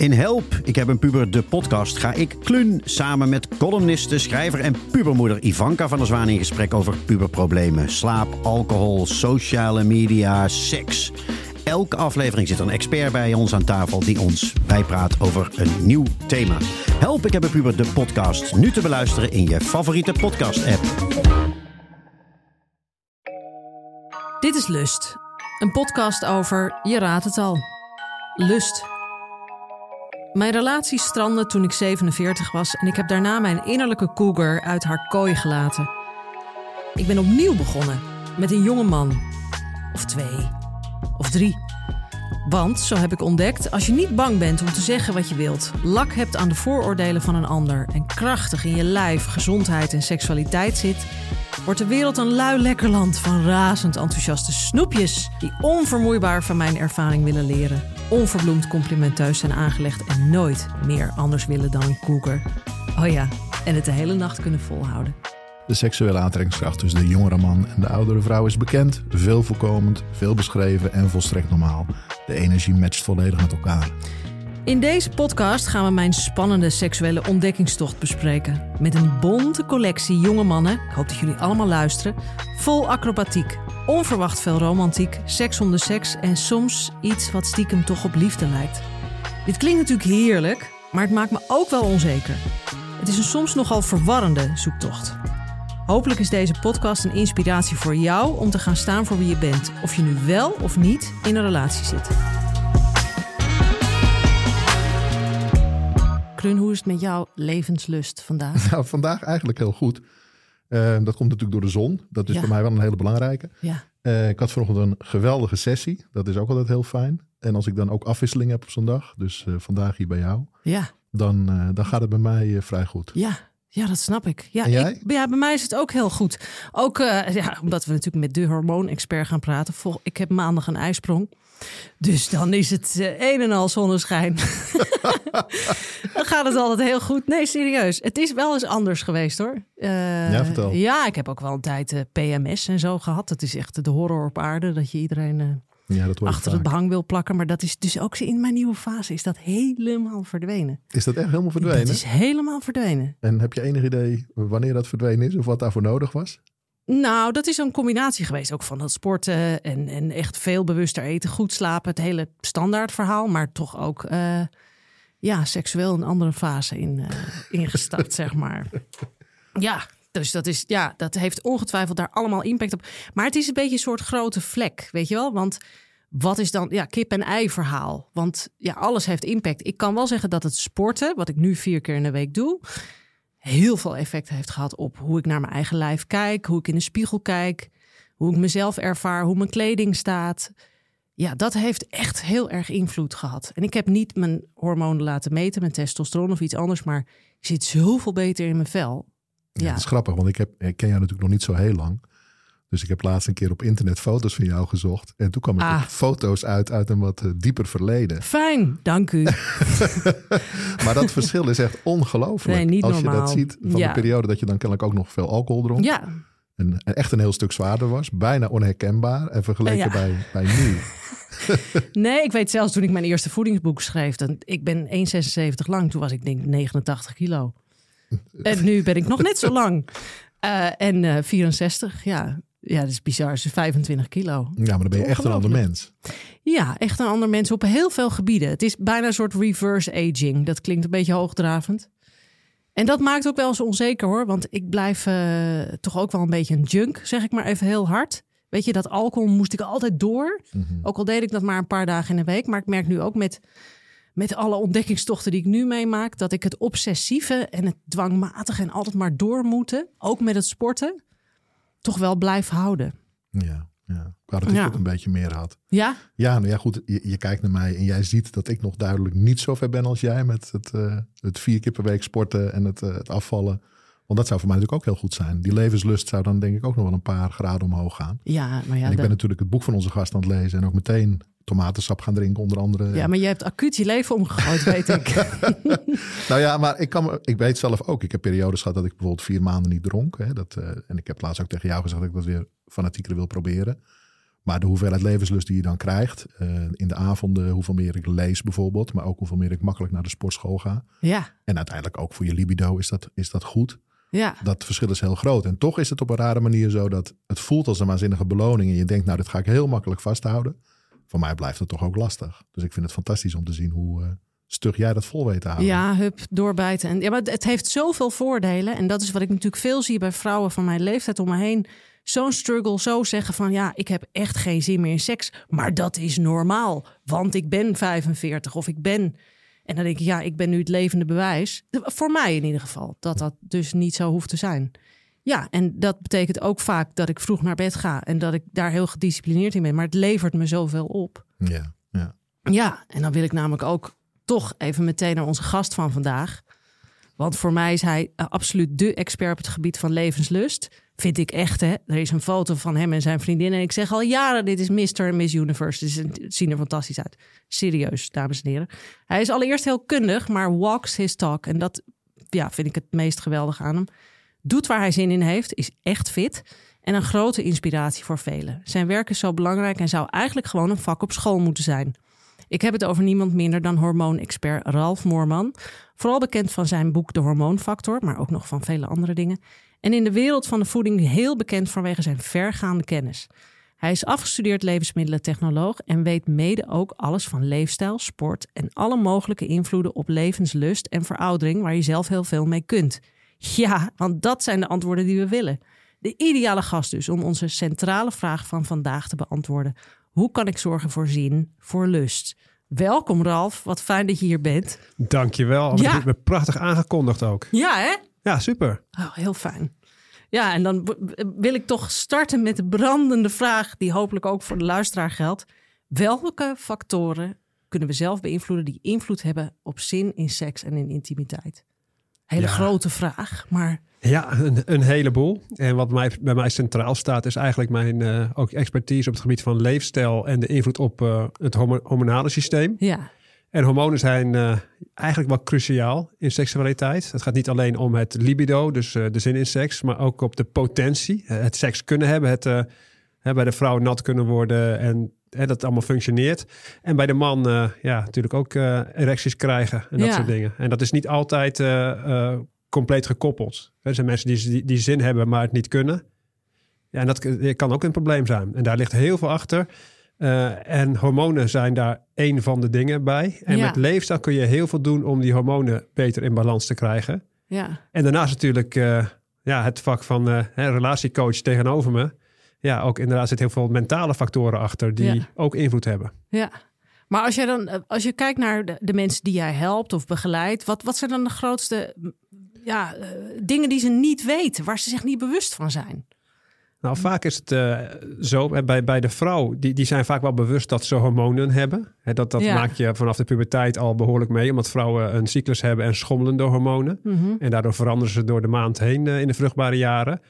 In Help, ik heb een puber, de podcast, ga ik Klun samen met columniste, schrijver en pubermoeder Ivanka van der Zwaan in gesprek over puberproblemen. Slaap, alcohol, sociale media, seks. Elke aflevering zit een expert bij ons aan tafel die ons bijpraat over een nieuw thema. Help, ik heb een puber, de podcast. Nu te beluisteren in je favoriete podcast-app. Dit is Lust, een podcast over, je raadt het al, lust. Mijn relatie strandde toen ik 47 was en ik heb daarna mijn innerlijke cougar uit haar kooi gelaten. Ik ben opnieuw begonnen met een jonge man. Of twee. Of drie. Want, zo heb ik ontdekt, als je niet bang bent om te zeggen wat je wilt, lak hebt aan de vooroordelen van een ander en krachtig in je lijf, gezondheid en seksualiteit zit, wordt de wereld een lui lekker land van razend enthousiaste snoepjes die onvermoeibaar van mijn ervaring willen leren, onverbloemd complimenteus zijn aangelegd en nooit meer anders willen dan een koeker. Oh ja, en het de hele nacht kunnen volhouden. De seksuele aantrekkingskracht tussen de jongere man en de oudere vrouw is bekend, veel voorkomend, veel beschreven en volstrekt normaal. De energie matcht volledig met elkaar. In deze podcast gaan we mijn spannende seksuele ontdekkingstocht bespreken. Met een bonte collectie jonge mannen, ik hoop dat jullie allemaal luisteren, vol acrobatiek, onverwacht veel romantiek, seks om de seks en soms iets wat stiekem toch op liefde lijkt. Dit klinkt natuurlijk heerlijk, maar het maakt me ook wel onzeker. Het is een soms nogal verwarrende zoektocht. Hopelijk is deze podcast een inspiratie voor jou om te gaan staan voor wie je bent, of je nu wel of niet in een relatie zit. Krun, hoe is het met jouw levenslust vandaag? Nou, vandaag eigenlijk heel goed. Eh, dat komt natuurlijk door de zon. Dat is Ja. voor mij wel een hele belangrijke. Ja, Eh, ik had vanochtend een geweldige sessie. Dat is ook altijd heel fijn. En als ik dan ook afwisseling heb op zo'n dag, dus eh, vandaag hier bij jou, ja, dan, eh, dan gaat het bij mij vrij goed. ja. Ja, dat snap ik. Ja, ik- ja, bij mij is het ook heel goed. Ook ja, omdat we natuurlijk met de hormoonexpert gaan praten. Vol, ik heb maandag een ijsprong. Dus dan is het eh, een en al zonneschijn. dan gaat het altijd heel goed. Nee, serieus. Het is wel eens anders geweest hoor. Eh, Ja, vertel. Ja, ik heb ook wel een tijd eh, PMS en zo gehad. Dat is echt de horror op aarde. Dat je iedereen Ja, dat achter het behang wil plakken. Maar dat is dus ook in mijn nieuwe fase is dat helemaal verdwenen. Is dat echt helemaal verdwenen? Dat is helemaal verdwenen. En heb je enig idee wanneer dat verdwenen is of wat daarvoor nodig was? Nou, dat is een combinatie geweest ook van dat sporten en, en echt veel bewuster eten, goed slapen. Het hele standaard verhaal, maar toch ook eh, ja, seksueel een andere fase in, eh, ingestapt, zeg maar. Ja, dus dat, is, ja, dat heeft ongetwijfeld daar allemaal impact op. Maar het is een beetje een soort grote vlek, weet je wel? Want wat is dan, ja, kip en ei verhaal? Want ja, alles heeft impact. Ik kan wel zeggen dat het sporten, wat ik nu vier keer in de week doe, heel veel effect heeft gehad op hoe ik naar mijn eigen lijf kijk, hoe ik in de spiegel kijk, hoe ik mezelf ervaar, hoe mijn kleding staat. Ja, dat heeft echt heel erg invloed gehad. En ik heb niet mijn hormonen laten meten, mijn testosteron of iets anders, maar ik zit zoveel beter in mijn vel. Ja. Ja. Dat is grappig, want ik, heb, ik ken jou natuurlijk nog niet zo heel lang. Dus ik heb laatst een keer op internet foto's van jou gezocht. En toen kwam ik Ah. op foto's uit uit een wat eh, dieper verleden. Fijn, dank u. Maar dat verschil is echt ongelooflijk. Nee, niet Als je dat ziet van Ja. de periode dat je dan kennelijk ook nog veel alcohol dronk. Ja, En, en echt een heel stuk zwaarder was. Bijna onherkenbaar. En vergeleken Ja. bij, bij nu. nee, ik weet zelfs toen ik mijn eerste voedingsboek schreef. Dan, ik ben 1,76 lang, toen was ik denk 89 kilo. En nu ben ik nog net zo lang. Eh, en eh 64, ja. Ja, dat is bizar. Is 25 kilo. Ja, maar dan ben je echt een ander mens. Ja, echt een ander mens op heel veel gebieden. Het is bijna een soort reverse aging. Dat klinkt een beetje hoogdravend. En dat maakt ook wel eens onzeker hoor. Want ik blijf eh, toch ook wel een beetje een junk, zeg ik maar even heel hard. Weet je, dat alcohol moest ik altijd door. Mhm. Ook al deed ik dat maar een paar dagen in de week. Maar ik merk nu ook met, met alle ontdekkingstochten die ik nu meemaak... dat ik het obsessieve en het dwangmatige en altijd maar door moeten... ook met het sporten, toch wel blijf houden. Ja, ja. Ik wou dat ik Ja. ook een beetje meer had. Ja? Ja, nou ja, goed. Je, je kijkt naar mij en jij ziet dat ik nog duidelijk niet zo ver ben als jij met het, eh, het vier keer per week sporten en het, eh, het afvallen. Want dat zou voor mij natuurlijk ook heel goed zijn. Die levenslust zou dan denk ik ook nog wel een paar graden omhoog gaan. Ja, maar ja, en ik ben natuurlijk het boek van onze gast aan het lezen en ook meteen tomatensap gaan drinken onder andere. ja, maar je hebt acuut je leven omgegooid, weet ik. Nou ja, maar ik, kan, ik weet zelf ook. Ik heb periodes gehad dat ik bijvoorbeeld vier maanden niet dronk. Hè, dat, eh, en ik heb laatst ook tegen jou gezegd dat ik dat weer fanatieker wil proberen. Maar Maar de hoeveelheid levenslust die je dan krijgt. eh, in de avonden, hoeveel meer ik lees bijvoorbeeld. Maar ook hoeveel meer ik makkelijk naar de sportschool ga. Ja, En uiteindelijk ook voor je libido is dat, is dat goed. ja. Dat verschil is heel groot. En toch is het op een rare manier zo dat het voelt als een waanzinnige beloning. En je denkt, nou, dit ga ik heel makkelijk vasthouden. Voor mij blijft het toch ook lastig. Dus ik vind het fantastisch om te zien hoe eh, stug jij dat vol weet te houden. Ja, hup, doorbijten. En, ja, maar het- het heeft zoveel voordelen. En dat is wat ik natuurlijk veel zie bij vrouwen van mijn leeftijd om me heen. Zo'n struggle, zo zeggen van ja, ik heb echt geen zin meer in seks. Maar dat is normaal, want ik ben 45 of ik ben... En dan denk ik, ja, ik ben nu het levende bewijs. Voor mij in ieder geval, dat dat dus niet zo hoeft te zijn. Ja, en dat betekent ook vaak dat ik vroeg naar bed ga... en dat ik daar heel gedisciplineerd in ben. Maar het levert me zoveel op. ja, ja. Ja, en dan wil ik namelijk ook toch even meteen naar onze gast van vandaag. Want voor mij is hij eh, absoluut de expert op het gebied van levenslust. Vind ik echt, hè. Er is een foto van hem en zijn vriendin. En ik zeg al jaren, dit is Mr. en Miss Universe. Dus het zien er fantastisch uit. Serieus, dames en heren. Hij is allereerst heel kundig, maar walks his talk. En dat ja, vind ik het meest geweldig aan hem. Doet waar hij zin in heeft, is echt fit. En een grote inspiratie voor velen. Zijn werk is zo belangrijk en zou eigenlijk gewoon een vak op school moeten zijn. Ik heb het over niemand minder dan hormoonexpert Ralf Moorman. Vooral bekend van zijn boek De Hormoonfactor, maar ook nog van vele andere dingen. En in de wereld van de voeding heel bekend vanwege zijn vergaande kennis. Hij is afgestudeerd levensmiddelentechnoloog en weet mede ook alles van leefstijl, sport en alle mogelijke invloeden op levenslust en veroudering waar je zelf heel veel mee kunt. Ja, want dat zijn de antwoorden die we willen. De ideale gast dus om onze centrale vraag van vandaag te beantwoorden. Hoe kan ik zorgen voor zin, voor lust? Welkom Ralf, wat fijn dat je hier bent. Dankjewel. Ja. Ja. Ik prachtig aangekondigd ook. Ja, hè? Ja, super. Oh, heel fijn. Ja, en dan wil ik toch starten met de brandende vraag, die hopelijk ook voor de luisteraar geldt. Welke factoren kunnen we zelf beïnvloeden die invloed hebben op zin in seks en in intimiteit? Hele Ja. grote vraag, maar Ja, een, een heleboel. En wat mij, bij mij centraal staat is eigenlijk mijn eh, ook expertise op het gebied van leefstijl en de invloed op eh, het hormonale systeem. ja, En hormonen zijn eh, eigenlijk wel cruciaal in seksualiteit. Het gaat niet alleen om het libido, dus de zin in seks, maar ook op de potentie. Het seks kunnen hebben, het bij de vrouw nat kunnen worden en hè, dat het allemaal functioneert. En bij de man eh, ja, natuurlijk ook eh, erecties krijgen en dat Ja. soort dingen. En dat is niet altijd eh, compleet gekoppeld. Er zijn mensen die, die, die zin hebben, maar het niet kunnen. Ja, en dat kan ook een probleem zijn. En daar ligt heel veel achter. En hormonen zijn daar één van de dingen bij. En Ja. met leefstijl kun je heel veel doen om die hormonen beter in balans te krijgen. ja, En daarnaast natuurlijk ja, het vak van relatiecoach tegenover me. Ja, ook inderdaad zit heel veel mentale factoren achter die Ja. ook invloed hebben. ja. Maar als je dan, eh, als je kijkt naar de, de mensen die jij helpt of begeleidt, wat, wat zijn dan de grootste mm, ja, eh, dingen die ze niet weten, waar ze zich niet bewust van zijn? Nou, vaak is het eh, zo, bij, bij de vrouw, die, die zijn vaak wel bewust dat ze hormonen hebben. Hè, dat dat Ja. maak je vanaf de puberteit al behoorlijk mee, omdat vrouwen een cyclus hebben en schommelen door hormonen. Mhm. En daardoor veranderen ze door de maand heen in de vruchtbare jaren.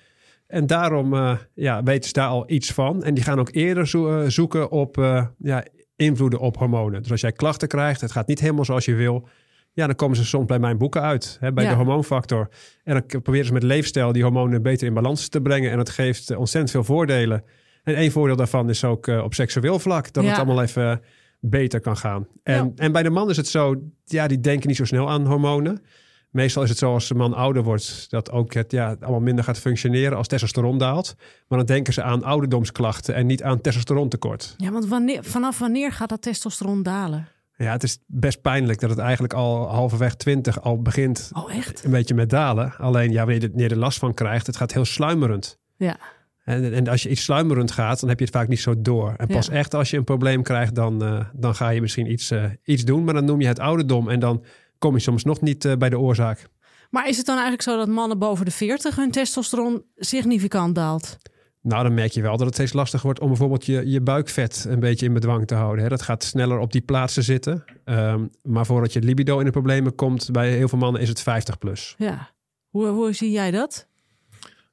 En daarom eh, ja, weten ze daar al iets van. En die gaan ook eerder zo- eh, zoeken op eh, ja, invloeden op hormonen. Dus als jij klachten krijgt, het gaat niet helemaal zoals je wil. Ja, dan komen ze soms bij mijn boeken uit, hè, bij Ja. de hormoonfactor. En dan proberen ze met leefstijl die hormonen beter in balans te brengen. En dat geeft ontzettend veel voordelen. En één voordeel daarvan is ook op seksueel vlak. Dat Ja. het allemaal even beter kan gaan. En, Ja. en bij de man is het zo, ja, die denken niet zo snel aan hormonen. Meestal is het zo als de man ouder wordt, dat ook het ja, allemaal minder gaat functioneren als testosteron daalt. Maar dan denken ze aan ouderdomsklachten en niet aan testosterontekort. Ja, want wanneer, vanaf wanneer gaat dat testosteron dalen? Ja, het is best pijnlijk dat het eigenlijk al halverwege 20 al begint Oh, echt? een beetje met dalen. Alleen ja, wanneer je er- wanneer je er last van krijgt, het gaat heel sluimerend. Ja. En, en als je iets sluimerend gaat, dan heb je het vaak niet zo door. En pas Ja. echt als je een probleem krijgt, dan, eh, dan ga je misschien iets, eh, iets doen. Maar dan noem je het ouderdom en dan kom je soms nog niet eh, bij de oorzaak. Maar is het dan eigenlijk zo dat mannen boven de 40 hun testosteron significant daalt? Nou, dan merk je wel dat het steeds lastiger wordt om bijvoorbeeld je, je buikvet een beetje in bedwang te houden. Hè. Dat gaat sneller op die plaatsen zitten. Ehm, maar voordat je libido in de problemen komt, bij heel veel mannen is het 50 plus. Ja. Hoe, hoe zie jij dat?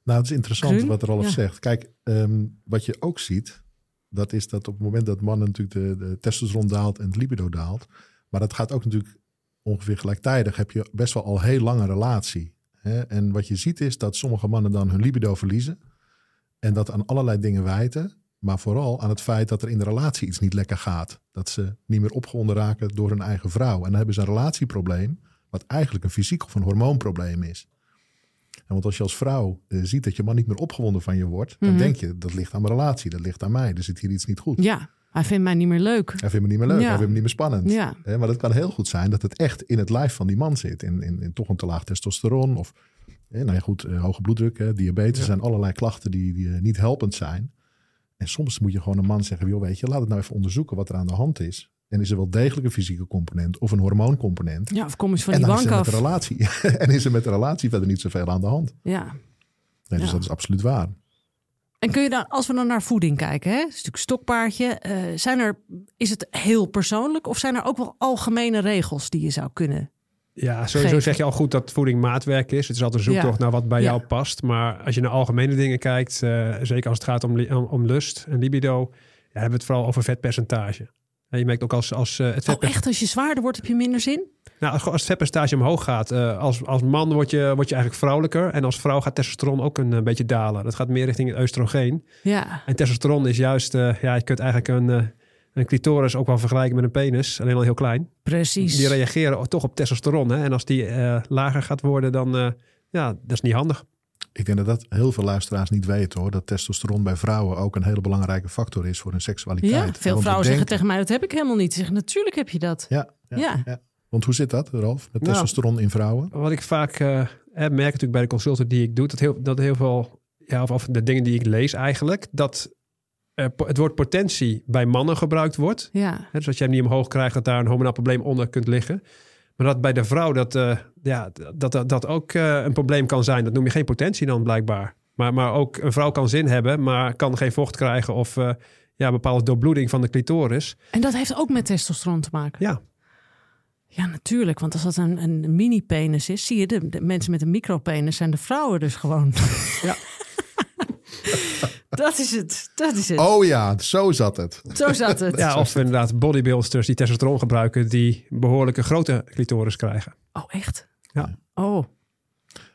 Nou, het is interessant wat Rolf Ja. zegt. Kijk, ehm, wat je ook ziet, dat is dat op het moment dat mannen natuurlijk de, de testosteron daalt en het libido daalt, maar dat gaat ook natuurlijk ongeveer gelijktijdig, heb je best wel al heel lange relatie. Hè? En wat je ziet is dat sommige mannen dan hun libido verliezen en dat aan allerlei dingen wijten. Maar vooral aan het feit dat er in de relatie iets niet lekker gaat. Dat ze niet meer opgewonden raken door hun eigen vrouw. En dan hebben ze een relatieprobleem, wat eigenlijk een fysiek of een hormoonprobleem is. En want als je als vrouw eh, ziet dat je man niet meer opgewonden van je wordt, dan Mhm. denk je dat ligt aan mijn relatie, dat ligt aan mij. Er zit hier iets niet goed. Ja, hij vindt mij niet meer leuk. Hij vindt me niet meer leuk, Ja. hij vindt me niet meer spannend. Ja. Maar het kan heel goed zijn dat het echt in het lijf van die man zit. In, in, in toch een te laag testosteron of nou ja, goed, eh, hoge bloeddruk, diabetes. Ja. zijn allerlei klachten die, die eh, niet helpend zijn. En soms moet je gewoon een man zeggen, joh, weet je, laat het nou even onderzoeken wat er aan de hand is. En is er wel degelijk een fysieke component of een hormooncomponent. Ja, of kom eens van en die bank er met af. de relatie. en is er met de relatie verder niet zoveel aan de hand. Ja. Nee, dus Ja. dat is absoluut waar. En kun je dan, als we dan naar voeding kijken, hè? Het is natuurlijk stokpaardje. eh, zijn er, is het heel persoonlijk of zijn er ook wel algemene regels die je zou kunnen? Ja, sowieso Geven. zeg je al goed dat voeding maatwerk is. Het is altijd een zoektocht Ja. naar wat bij Ja. jou past. Maar als je naar algemene dingen kijkt, eh, zeker als het gaat om, om lust en libido, ja, hebben we het vooral over vetpercentage. En je merkt ook als, als eh, het Oh, vetpercentage... echt? Als je zwaarder wordt, heb je minder zin? Nou, als, als het vetpercentage omhoog gaat, eh, als, als man word je, word je eigenlijk vrouwelijker. En als vrouw gaat testosteron ook een, eh, beetje dalen. Dat gaat meer richting het oestrogeen. Ja. En testosteron is juist, ja, je kunt eigenlijk een, een clitoris ook wel vergelijken met een penis. Alleen al heel klein. Precies. Die reageren toch op testosteron. Hè? En als die lager gaat worden, dan eh, ja, dat is niet handig. Ik denk dat dat heel veel luisteraars niet weten hoor. Dat testosteron bij vrouwen ook een hele belangrijke factor is voor hun seksualiteit. ja, veel vrouwen zeggen tegen mij, dat heb ik helemaal niet. Ze zeggen, natuurlijk heb je dat. Ja, ja, Ja. ja. Want hoe zit dat, Ralf, met Nou, testosteron in vrouwen? Wat ik vaak eh, hè, merk natuurlijk bij de consulten die ik doe, dat heel, dat heel veel, ja, of, of de dingen die ik lees eigenlijk, dat eh, het woord potentie bij mannen gebruikt wordt. Ja. Hè, dus als jij hem niet omhoog krijgt, dat daar een hormonaal probleem onder kunt liggen. Maar dat bij de vrouw dat, eh, ja, dat, dat, dat ook eh, een probleem kan zijn. Dat noem je geen potentie dan blijkbaar. Maar, maar ook een vrouw kan zin hebben, maar kan geen vocht krijgen of eh, ja, bepaalde doorbloeding van de clitoris. En dat heeft ook met testosteron te maken. Ja, Ja, natuurlijk. Want als dat een, een mini-penis is, zie je de, de mensen met een micropenis zijn de vrouwen dus gewoon. Ja. dat is het. Dat is het. Oh ja, zo zat het. Zo zat het. ja of inderdaad bodybuilders die testosteron gebruiken, die behoorlijke grote clitoris krijgen. Oh, echt? Ja. Oh,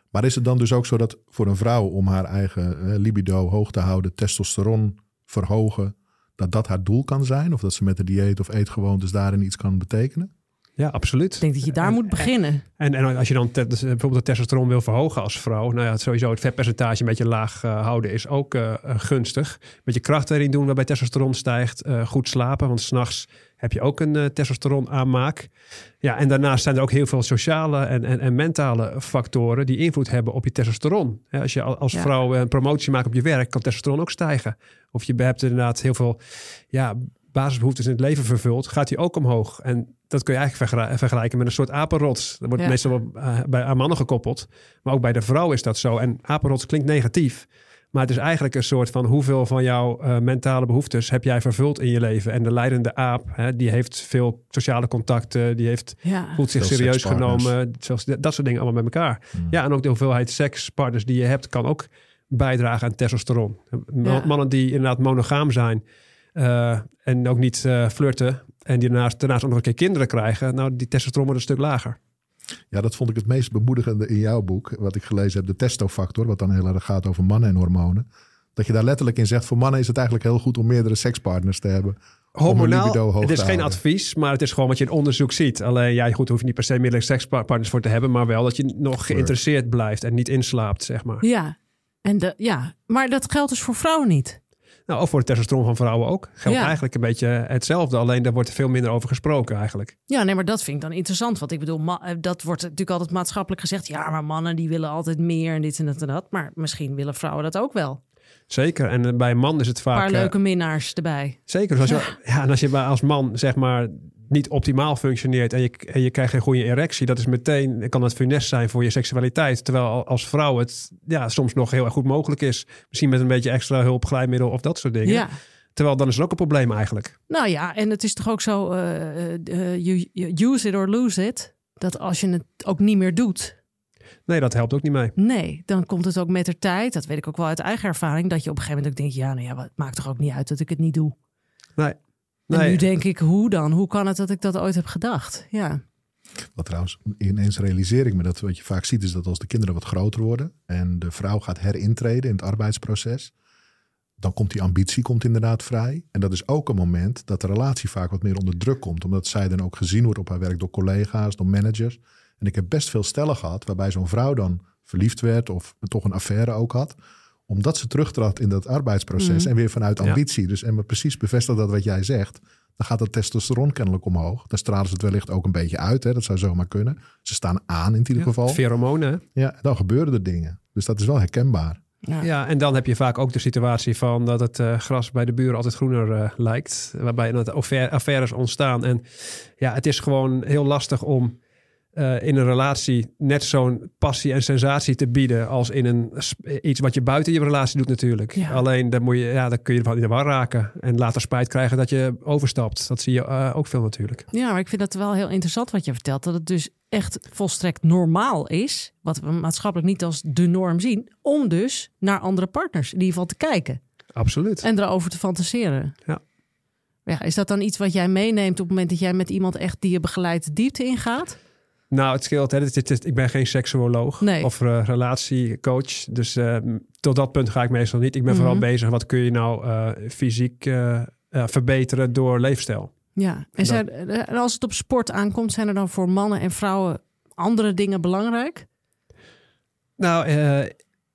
Maar is het dan dus ook zo dat voor een vrouw om haar eigen eh, libido hoog te houden, testosteron verhogen, dat dat haar doel kan zijn? Of dat ze met de dieet of eetgewoontes daarin iets kan betekenen? Ja, absoluut. ik denk dat je daar moet beginnen. En, en als je dan te- dus bijvoorbeeld het testosteron wil verhogen als vrouw, nou ja, sowieso het vetpercentage een beetje laag eh, houden is ook eh, eh, gunstig. Een beetje kracht erin doen waarbij testosteron stijgt. Eh, goed slapen, want s'nachts heb je ook een eh, testosteron aanmaak. Ja, en daarnaast zijn er ook heel veel sociale en, en, en mentale factoren die invloed hebben op je testosteron. Hè, als je al- als Ja. vrouw een promotie maakt op je werk, kan testosteron ook stijgen. Of je hebt inderdaad heel veel ja, basisbehoeftes in het leven vervult, gaat die ook omhoog. En dat kun je eigenlijk vergelijken met een soort apenrots. Dat wordt Ja. meestal wel, eh, bij aan mannen gekoppeld. Maar ook bij de vrouw is dat zo. En apenrots klinkt negatief. Maar het is eigenlijk een soort van hoeveel van jouw eh, mentale behoeftes heb jij vervuld in je leven. En de leidende aap, hè, die heeft veel sociale contacten. Die heeft, Ja. voelt zich Veel serieus genomen. Zelfs dat soort dingen allemaal met elkaar. Ja, en ook de hoeveelheid sekspartners die je hebt kan ook bijdragen aan testosteron. Ja. Mannen die inderdaad monogaam zijn eh, en ook niet eh, flirten en die daarnaast, daarnaast ook nog een keer kinderen krijgen, nou die testosteron wordt een stuk lager. Ja, dat vond ik het meest bemoedigende in jouw boek, wat ik gelezen heb, de testofactor, wat dan heel erg gaat over mannen en hormonen. Dat je daar letterlijk in zegt, voor mannen is het eigenlijk heel goed om meerdere sekspartners te hebben. Hormonaal, hoog het is te geen houden. advies, maar het is gewoon wat je in onderzoek ziet. Alleen, ja, goed, hoef je niet per se meerdere sekspartners voor te hebben, maar wel dat je nog geïnteresseerd blijft en niet inslaapt, zeg maar. Ja. En de, ja, maar dat geldt dus voor vrouwen niet. Nou, ook voor het testosteron van vrouwen ook. Geldt Ja. eigenlijk een beetje hetzelfde, alleen daar wordt er veel minder over gesproken eigenlijk. Ja, nee, maar dat vind ik dan interessant. Want ik bedoel, eh, dat wordt natuurlijk altijd maatschappelijk gezegd. Ja, maar mannen die willen altijd meer en dit en dat en dat. Maar misschien willen vrouwen dat ook wel. Zeker. En bij een man is het Een vaak... paar eh, leuke minnaars erbij. Zeker. Dus als je, ja, en als je als man zeg maar niet optimaal functioneert en je, en je krijgt geen goede erectie, dat is meteen, kan dat funest zijn voor je seksualiteit. Terwijl al- als vrouw het ja, soms nog heel erg goed mogelijk is. Misschien met een beetje extra hulp, glijmiddel of dat soort dingen. Ja. Terwijl dan is het ook een probleem eigenlijk. Nou ja, en het is toch ook zo, you, you use it or lose it. Dat als je het ook niet meer doet, Nee, dat helpt ook niet mee. nee, dan komt het ook met de tijd. Dat weet ik ook wel uit eigen ervaring. Dat je op een gegeven moment ook denkt, ja, nou ja, wat- het maakt toch ook niet uit dat ik het niet doe. Nee. En Nee. nu denk ik, hoe dan? Hoe kan het dat ik dat ooit heb gedacht? Ja, Wat trouwens, ineens realiseer ik me dat wat je vaak ziet is dat als de kinderen wat groter worden en de vrouw gaat herintreden in het arbeidsproces, dan komt die ambitie komt inderdaad vrij. En dat is ook een moment dat de relatie vaak wat meer onder druk komt. Omdat zij dan ook gezien wordt op haar werk door collega's, door managers. En ik heb best veel stellen gehad waarbij zo'n vrouw dan verliefd werd of toch een affaire ook had. Omdat ze terugtrad in dat arbeidsproces Mhm. en weer vanuit Ja. ambitie. Dus en precies bevestigt dat wat jij zegt. Dan gaat het testosteron kennelijk omhoog. Dan stralen ze het wellicht ook een beetje uit. Hè? Dat zou zomaar kunnen. Ze staan aan in ieder Ja, geval. Pheromonen. Ja, dan gebeuren er dingen. Dus dat is wel herkenbaar. Ja. Ja, en dan heb je vaak ook de situatie van dat het eh, gras bij de buren altijd groener eh, lijkt. Waarbij affair- affaires ontstaan. En ja, het is gewoon heel lastig om eh, in een relatie net zo'n passie en sensatie te bieden als in een, iets wat je buiten je relatie doet natuurlijk. Ja. Alleen dan, moet je, ja, dan kun je van in de war raken en later spijt krijgen dat je overstapt. Dat zie je eh, ook veel natuurlijk. Ja, maar ik vind dat wel heel interessant wat je vertelt. Dat het dus echt volstrekt normaal is, wat we maatschappelijk niet als de norm zien, om dus naar andere partners in ieder geval te kijken Absoluut. en erover te fantaseren. Ja. Ja, is dat dan iets wat jij meeneemt op het moment dat jij met iemand echt die je begeleidt diepte ingaat? Nou, het scheelt. Hè. Het, het- het- ik ben geen seksuoloog Nee. of eh, relatiecoach. Dus eh, tot dat punt ga ik meestal niet. Ik ben vooral Mhm. bezig. Wat kun je nou eh, fysiek verbeteren door leefstijl? Ja, en, zijn, als het op sport aankomt, zijn er dan voor mannen en vrouwen andere dingen belangrijk? Nou,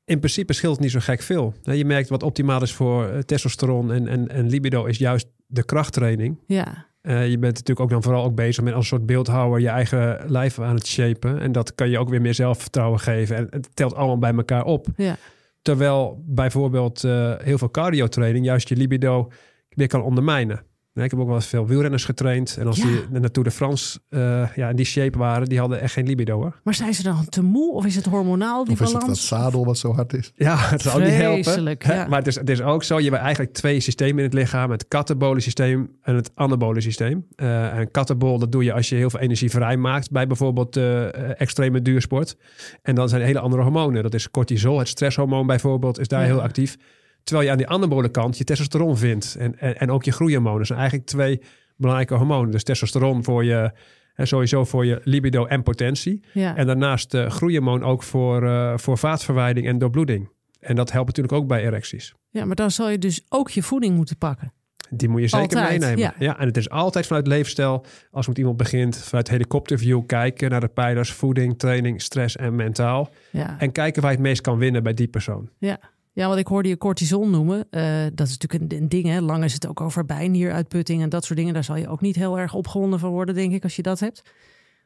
in principe scheelt het niet zo gek veel. Je merkt wat optimaal is voor testosteron en, en, en libido is juist de krachttraining. Ja, Eh, je bent natuurlijk ook dan vooral ook bezig met als een soort beeldhouwer je eigen lijf aan het shapen. En dat kan je ook weer meer zelfvertrouwen geven. En het telt allemaal bij elkaar op. ja, Terwijl bijvoorbeeld eh, heel veel cardio-training juist je libido weer kan ondermijnen. Nee, ik heb ook wel eens veel wielrenners getraind. En als Ja. die naar Tour de France eh, ja, in die shape waren, die hadden echt geen libido hoor. maar zijn ze dan te moe of is het hormonaal die Of is het dat balans? zadel wat zo hard is? Ja, het zou niet helpen. Vreselijk, hè. ja. Maar het is, het is ook zo, je hebt eigenlijk twee systemen in het lichaam. Het katabole systeem en het anabole systeem. Eh en katabol, dat doe je als je heel veel energie vrijmaakt bij bijvoorbeeld eh, extreme duursport. En dan zijn hele andere hormonen. Dat is cortisol, het stresshormoon bijvoorbeeld, is daar Ja. heel actief. Terwijl je aan die anabole kant je testosteron vindt. En, en, en ook je groeihormonen. Dat zijn eigenlijk twee belangrijke hormonen. Dus testosteron voor je, hè, sowieso voor je libido en potentie. Ja. En daarnaast uh, groeihormoon ook voor, uh, voor vaatverwijding en doorbloeding. En dat helpt natuurlijk ook bij erecties. ja, maar dan zal je dus ook je voeding moeten pakken. Die moet je zeker Altijd, meenemen. ja. en het is altijd vanuit leefstijl. Als met iemand begint, vanuit helikopterview kijken naar de pijlers, voeding, training, stress en mentaal. Ja. En kijken waar je het meest kan winnen bij die persoon. Ja. Ja, want ik hoorde je cortisol noemen. Uh, dat is natuurlijk een, een, ding. Hè. Lang is het ook over bijnieruitputting en dat soort dingen. Daar zal je ook niet heel erg opgewonden van worden, denk ik, als je dat hebt.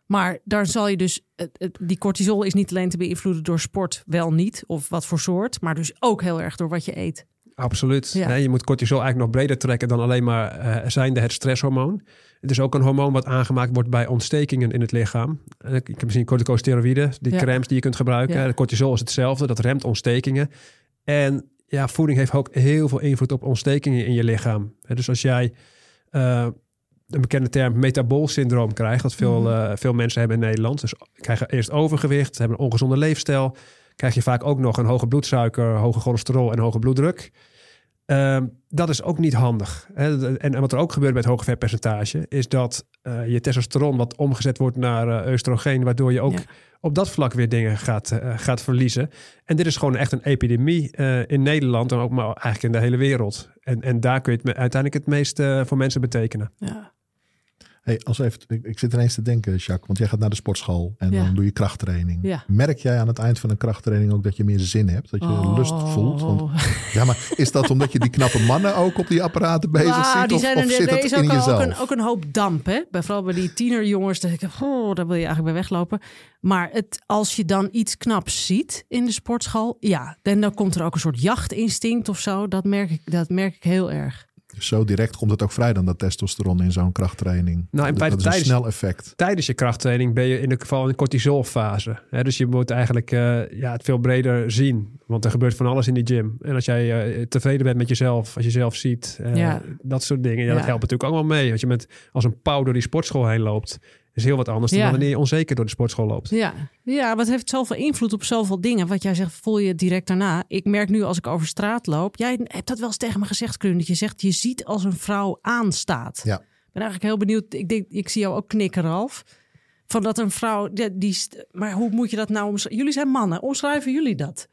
Maar daar zal je dus. Die cortisol is niet alleen te beïnvloeden door sport, wel niet, of wat voor soort, maar dus ook heel erg door wat je eet. Absoluut. Ja. Je moet cortisol eigenlijk nog breder trekken dan alleen maar uh, zijnde het stresshormoon. Het is ook een hormoon wat aangemaakt wordt bij ontstekingen in het lichaam. Ik heb misschien corticosteroïden, die Ja. crèmes die je kunt gebruiken. Ja. Cortisol is hetzelfde, dat remt ontstekingen. En ja, voeding heeft ook heel veel invloed op ontstekingen in je lichaam. Dus als jij uh, een bekende term metaboolsyndroom krijgt, dat veel, Mhm. uh, veel mensen hebben in Nederland. Dus krijgen eerst overgewicht, hebben een ongezonde leefstijl. Krijg je vaak ook nog een hoge bloedsuiker, hoge cholesterol en hoge bloeddruk. Uh, dat is ook niet handig. En, en wat er ook gebeurt met hoge vetpercentage, is dat uh, je testosteron wat omgezet wordt naar oestrogeen, waardoor je ook Ja. Op dat vlak weer dingen gaat, uh, gaat verliezen. En dit is gewoon echt een epidemie uh, in Nederland en ook maar eigenlijk in de hele wereld. En, en daar kun je het uiteindelijk het meest uh, voor mensen betekenen. Ja. Hey, als even, ik, ik zit ineens te denken, Jacques, want jij gaat naar de sportschool en Ja. dan doe je krachttraining. Ja. Merk jij aan het eind van een krachttraining ook dat je meer zin hebt? Dat je Oh. lust voelt? Want, ja, maar is dat omdat je die knappe mannen ook op die apparaten bezig Nou, ziet? die zijn of er, zit er is ook, ook, een, ook een hoop damp. Hè? Bij- Vooral bij die tienerjongens. Dat ik, oh, daar wil je eigenlijk bij weglopen. Maar het, als je dan iets knaps ziet in de sportschool. Ja, dan, dan komt er ook een soort jachtinstinct of zo. Dat merk ik, dat merk ik heel erg. Zo direct komt het ook vrij dan dat testosteron in zo'n krachttraining. Nou, en dat, bij de dat is een tijdens- snel effect. Tijdens je krachttraining ben je in ieder geval in een cortisolfase. Hè? Dus je moet eigenlijk uh, ja, het veel breder zien. Want er gebeurt van alles in die gym. En als jij uh, tevreden bent met jezelf, als je zelf ziet, uh, Ja. dat soort dingen. Ja, Ja. Dat helpt natuurlijk ook wel mee. Want je met als een pauw door die sportschool heen loopt, is heel wat anders Ja. dan wanneer je onzeker door de sportschool loopt. Ja, ja, maar het heeft zoveel invloed op zoveel dingen. Wat jij zegt, voel je direct daarna. Ik merk nu als ik over straat loop. Jij hebt dat wel eens tegen me gezegd, Krun. Dat je zegt, je ziet als een vrouw aanstaat. Ja. Ik ben eigenlijk heel benieuwd. Ik, denk, ik zie jou ook knikken, Ralf. Van dat een vrouw, die, maar hoe moet je dat nou omschrijven? Jullie zijn mannen, omschrijven jullie dat?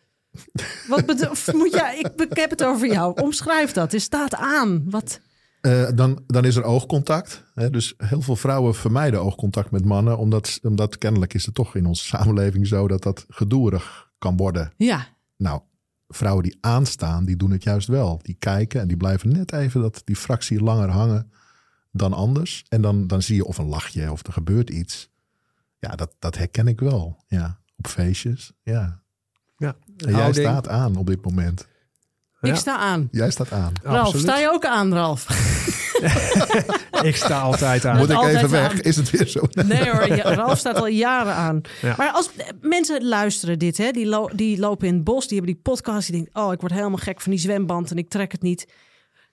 Wat moet jij, ik, ik heb het over jou. Omschrijf dat. Er staat aan. Wat? Eh, dan, dan is er oogcontact. Hè? Dus heel veel vrouwen vermijden oogcontact met mannen. Omdat, omdat kennelijk is het toch in onze samenleving zo dat dat gedoerig kan worden. Ja, Nou, vrouwen die aanstaan, die doen het juist wel. Die kijken en die blijven net even dat, die fractie langer hangen dan anders. En dan, dan zie je of een lachje of er gebeurt iets. Ja, dat, dat herken ik wel. Ja, op feestjes. Ja. Ja, En jij houding. staat aan op dit moment. Ik Ja. sta aan. Jij staat aan. Ralf, Absoluut. sta je ook aan, Ralf? Ik sta altijd aan. Moet ik altijd even weg? aan. Is het weer zo? Nee hoor, Ralf staat al jaren aan. Ja. Maar als mensen luisteren dit, hè, die, lo- die lopen in het bos, die hebben die podcast, die denken, oh, ik word helemaal gek van die zwemband en ik trek het niet.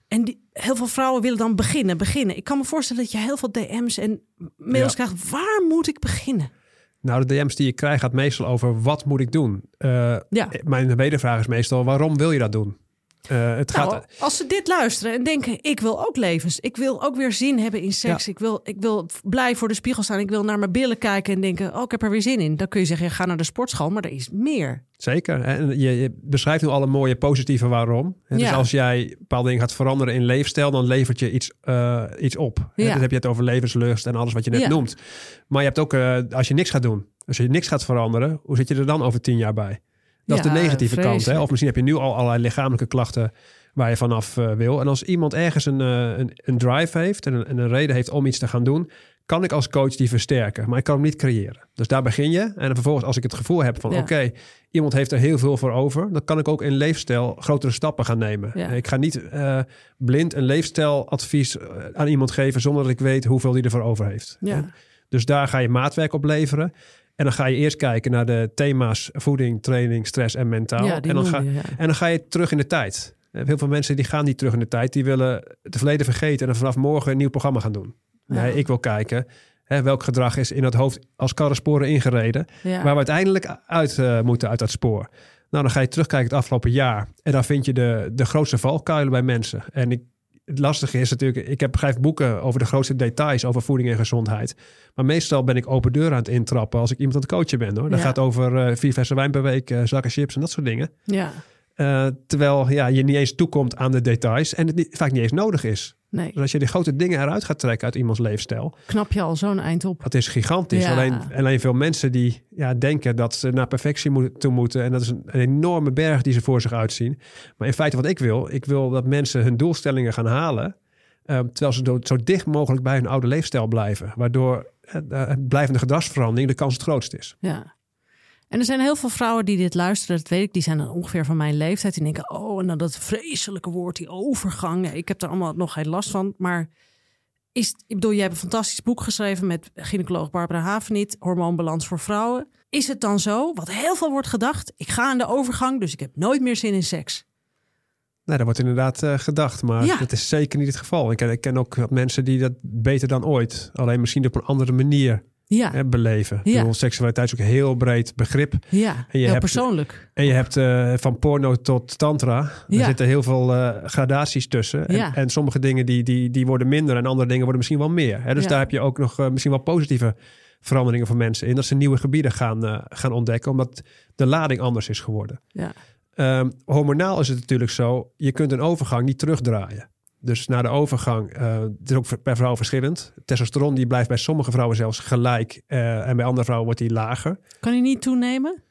En die, heel veel vrouwen willen dan beginnen, beginnen. Ik kan me voorstellen dat je heel veel DM's en mails Ja. krijgt. Waar moet ik beginnen? Nou, de DM's die ik krijg gaat meestal over wat moet ik doen. Eh, Ja. Mijn wedervraag is meestal waarom wil je dat doen? Eh, het Nou, gaat, als ze dit luisteren en denken, ik wil ook levens. Ik wil ook weer zin hebben in seks. Ik, wil, ik wil blij voor de spiegel staan. Ik wil naar mijn billen kijken en denken, oh, ik heb er weer zin in. Dan kun je zeggen, ga naar de sportschool, maar er is meer. Zeker. En je, je beschrijft nu al een mooie positieve waarom. En Dus Ja. als jij bepaalde dingen gaat veranderen in leefstijl, dan levert je iets, eh, iets op. Ja. Dan heb je het over levenslust en alles wat je net noemt. Maar je hebt ook, eh, als je niks gaat doen, als je niks gaat veranderen, hoe zit je er dan over tien jaar bij? Dat is de negatieve kant. Hè? Of misschien heb je nu al allerlei lichamelijke klachten waar je vanaf eh, wil. En als iemand ergens een, eh, een, een drive heeft en een, en een reden heeft om iets te gaan doen, kan ik als coach die versterken. Maar ik kan hem niet creëren. Dus daar begin je. En dan vervolgens, als ik het gevoel heb van Ja. oké, iemand heeft er heel veel voor over, dan kan ik ook in leefstijl grotere stappen gaan nemen. Ja. Ik ga niet eh, blind een leefstijladvies aan iemand geven zonder dat ik weet hoeveel die ervoor over heeft. Ja. Dus daar ga je maatwerk op leveren. En dan ga je eerst kijken naar de thema's voeding, training, stress en mentaal. Ja, en, dan ga, je, ja. en dan ga je terug in de tijd. Eh, Heel veel mensen die gaan niet terug in de tijd. Die willen het verleden vergeten en dan vanaf morgen een nieuw programma gaan doen. Nee, ik wil kijken hè, welk gedrag is in het hoofd als karrensporen ingereden. Waar we uiteindelijk uit eh, moeten uit dat spoor. Nou, dan ga je terugkijken het afgelopen jaar. En dan vind je de, de grootste valkuilen bij mensen. En ik, het lastige is natuurlijk, ik heb schrijf boeken over de grootste details over voeding en gezondheid. Maar meestal ben ik open deur aan het intrappen als ik iemand aan het coachen ben. Hoor. Dat Ja. gaat over eh, vier flessen wijn per week, eh, zakken chips en dat soort dingen. ja, Eh, terwijl ja, je niet eens toekomt aan de details en het niet, vaak niet eens nodig is. Nee. Dus als je die grote dingen eruit gaat trekken uit iemands leefstijl, Knap je al zo'n eind op. dat is gigantisch. Ja. Alleen, alleen veel mensen die ja, denken dat ze naar perfectie moet, toe moeten. En dat is een, een enorme berg die ze voor zich uitzien. Maar in feite wat ik wil, ik wil dat mensen hun doelstellingen gaan halen. eh, terwijl ze do- zo dicht mogelijk bij hun oude leefstijl blijven. Waardoor het blijvende gedragsverandering de kans het grootst is. Ja. En er zijn heel veel vrouwen die dit luisteren, dat weet ik, die zijn dan ongeveer van mijn leeftijd. Die denken, oh, en dan dat vreselijke woord, die overgang. Ik heb er allemaal nog geen last van. Maar is, ik bedoel, jij hebt een fantastisch boek geschreven met gynaecoloog Barbara Havenit, Hormoonbalans voor vrouwen. Is het dan zo, wat heel veel wordt gedacht, ik ga aan de overgang, dus ik heb nooit meer zin in seks. Nou, daar wordt inderdaad eh, gedacht, maar Ja. dat is zeker niet het geval. Ik ken, ik ken ook mensen die dat beter dan ooit, alleen misschien op een andere manier Ja, eh, beleven. Ja. bedoel, seksualiteit is ook een heel breed begrip. ja En je heel hebt- persoonlijk. En je hebt eh, van porno tot tantra. Er Ja. zitten heel veel eh, gradaties tussen. En, Ja. en sommige dingen die, die, die worden minder en andere dingen worden misschien wel meer. Hè? Dus daar heb je ook nog eh, misschien wel positieve veranderingen voor mensen in. Dat ze nieuwe gebieden gaan, gaan ontdekken, omdat de lading anders is geworden. Ja. Ehm, hormonaal is het natuurlijk zo, je kunt een overgang niet terugdraaien. Dus na de overgang, eh het is ook per vrouw verschillend. Testosteron die blijft bij sommige vrouwen zelfs gelijk eh, en bij andere vrouwen wordt die lager. Kan hij niet toenemen?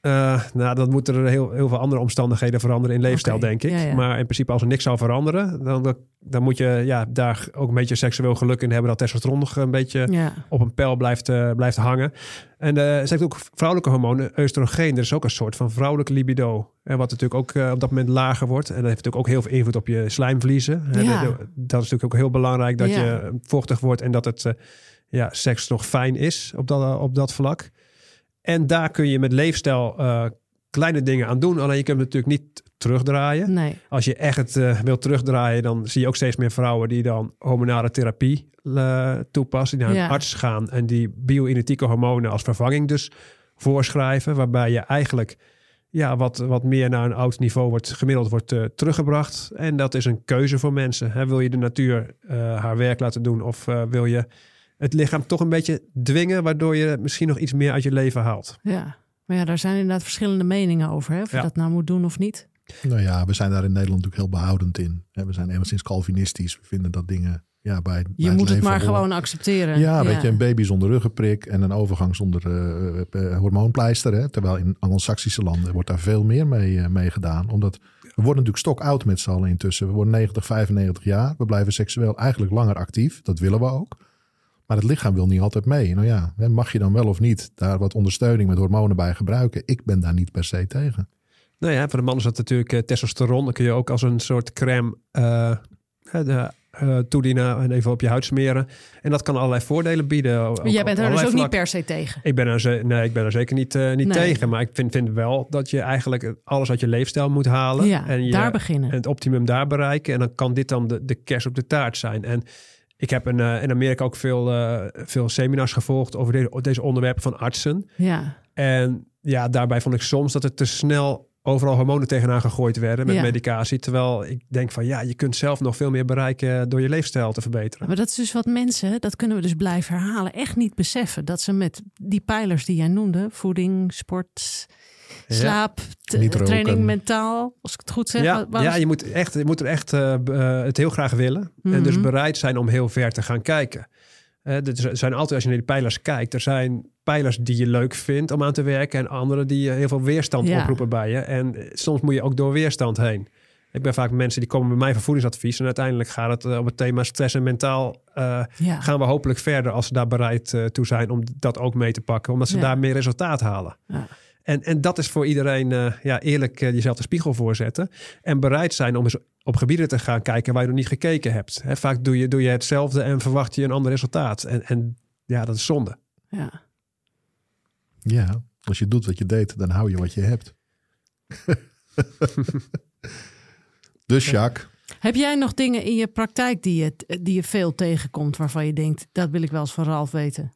Eh, nou, dan moeten er heel, heel veel andere omstandigheden veranderen in leefstijl, denk ik. ja, ja. Maar in principe, als er niks zou veranderen, dan, dan, moet je ja, daar ook een beetje seksueel geluk in hebben dat testosteron nog een beetje Ja. op een pijl blijft, eh, blijft hangen. En eh ze heeft ook vrouwelijke hormonen, oestrogeen. Er is ook een soort van vrouwelijke libido. En wat natuurlijk ook eh, op dat moment lager wordt. En dat heeft natuurlijk ook heel veel invloed op je slijmvliezen. Dat is natuurlijk ook heel belangrijk dat je vochtig wordt en dat het eh, ja, seks nog fijn is op dat, op dat vlak. En daar kun je met leefstijl eh, kleine dingen aan doen. Alleen je kunt het natuurlijk niet terugdraaien. Nee. Als je echt het eh, wilt terugdraaien, dan zie je ook steeds meer vrouwen die dan hormonale therapie eh, toepassen. Die naar Ja. een arts gaan en die bio-identieke hormonen als vervanging dus voorschrijven. Waarbij je eigenlijk ja, wat, wat meer naar een oud niveau wordt, gemiddeld wordt teruggebracht. En dat is een keuze voor mensen. Hè? Wil je de natuur haar werk laten doen of wil je het lichaam toch een beetje dwingen, waardoor je misschien nog iets meer uit je leven haalt? Ja. Maar ja, daar zijn inderdaad verschillende meningen over. Hè? Of Ja. je dat nou moet doen of niet. Nou ja, we zijn daar in Nederland natuurlijk heel behoudend in. Hè, We zijn enigszins Calvinistisch. We vinden dat dingen ja, bij, bij Je moet het maar horen. gewoon accepteren. Ja, weet je, een baby zonder ruggenprik en een overgang zonder eh, eh, hormoonpleister. Hè? Terwijl in Anglo-Saxische landen wordt daar veel meer mee, eh, mee gedaan. Omdat we worden natuurlijk stok oud met z'n allen intussen. We worden 90, 95 jaar. We blijven seksueel eigenlijk langer actief. Dat willen we ook. Maar het lichaam wil niet altijd mee. Nou ja, hè, mag je dan wel of niet daar wat ondersteuning met hormonen bij gebruiken? Ik ben daar niet per se tegen. Nou ja, voor de man is dat natuurlijk eh, testosteron. Dan kun je ook als een soort crème eh, de, eh, toedienen en even op je huid smeren. En dat kan allerlei voordelen bieden. ook jij bent er dus ook niet per se tegen. Ik ben er, nee, ik ben er zeker niet, eh, niet Nee. tegen. Maar ik vind, vind wel dat je eigenlijk alles uit je leefstijl moet halen. Ja, en je, daar beginnen. en het optimum daar bereiken. En dan kan dit dan de, de kers op de taart zijn. En ik heb in, eh, in Amerika ook veel, eh, veel seminars gevolgd over de- deze onderwerpen van artsen. Ja, En ja, daarbij vond ik soms dat het te snel overal hormonen tegenaan gegooid werden met Ja. medicatie. Terwijl ik denk van ja, je kunt zelf nog veel meer bereiken door je leefstijl te verbeteren. maar dat is dus wat mensen, dat kunnen we dus blijven herhalen, echt niet beseffen. Dat ze met die pijlers die jij noemde, voeding, sport. Slaap, training mentaal, als ik het goed zeg. Ja, je, moet echt, je moet er echt eh, eh, het heel graag willen. En Mhm. dus bereid zijn om heel ver te gaan kijken. Eh, er zijn altijd, als je naar die pijlers kijkt, er zijn pijlers die je leuk vindt om aan te werken. En andere die eh, heel veel weerstand Ja. oproepen bij je. En eh, soms moet je ook door weerstand heen. Ik ben vaak mensen die komen bij mij voor voedingsadvies. En uiteindelijk gaat het eh, op het thema stress en mentaal. eh, ja. gaan we hopelijk verder als ze daar bereid eh, toe zijn om dat ook mee te pakken. Omdat ze Ja. daar meer resultaat halen. Ja. En, en dat is voor iedereen eh, ja, eerlijk eh, jezelf de spiegel voorzetten. En bereid zijn om eens op gebieden te gaan kijken waar je nog niet gekeken hebt. Hè, vaak doe je, doe je hetzelfde en verwacht je een ander resultaat. En, en ja, dat is zonde. ja. Ja, als je doet wat je deed, dan hou je wat je hebt. dus Jacques, Heb jij nog dingen in je praktijk die je, die je veel tegenkomt, waarvan je denkt, dat wil ik wel eens van Ralf weten?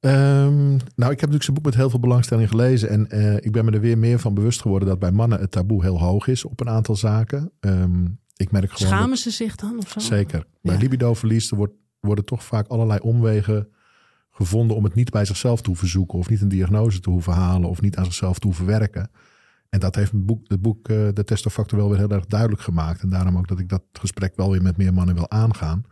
Ehm, nou, ik heb natuurlijk zijn boek met heel veel belangstelling gelezen. En eh, ik ben me er weer meer van bewust geworden dat bij mannen het taboe heel hoog is op een aantal zaken. Ehm, ik merk gewoon. dat- Schamen ze zich dan of zo? zeker. Bij libidoverlies er wordt, worden toch vaak allerlei omwegen gevonden om het niet bij zichzelf te hoeven zoeken. Of niet een diagnose te hoeven halen. Of niet aan zichzelf te hoeven werken. En dat heeft het boek, het boek eh, De Testofactor wel weer heel erg duidelijk gemaakt. En daarom ook dat ik dat gesprek wel weer met meer mannen wil aangaan.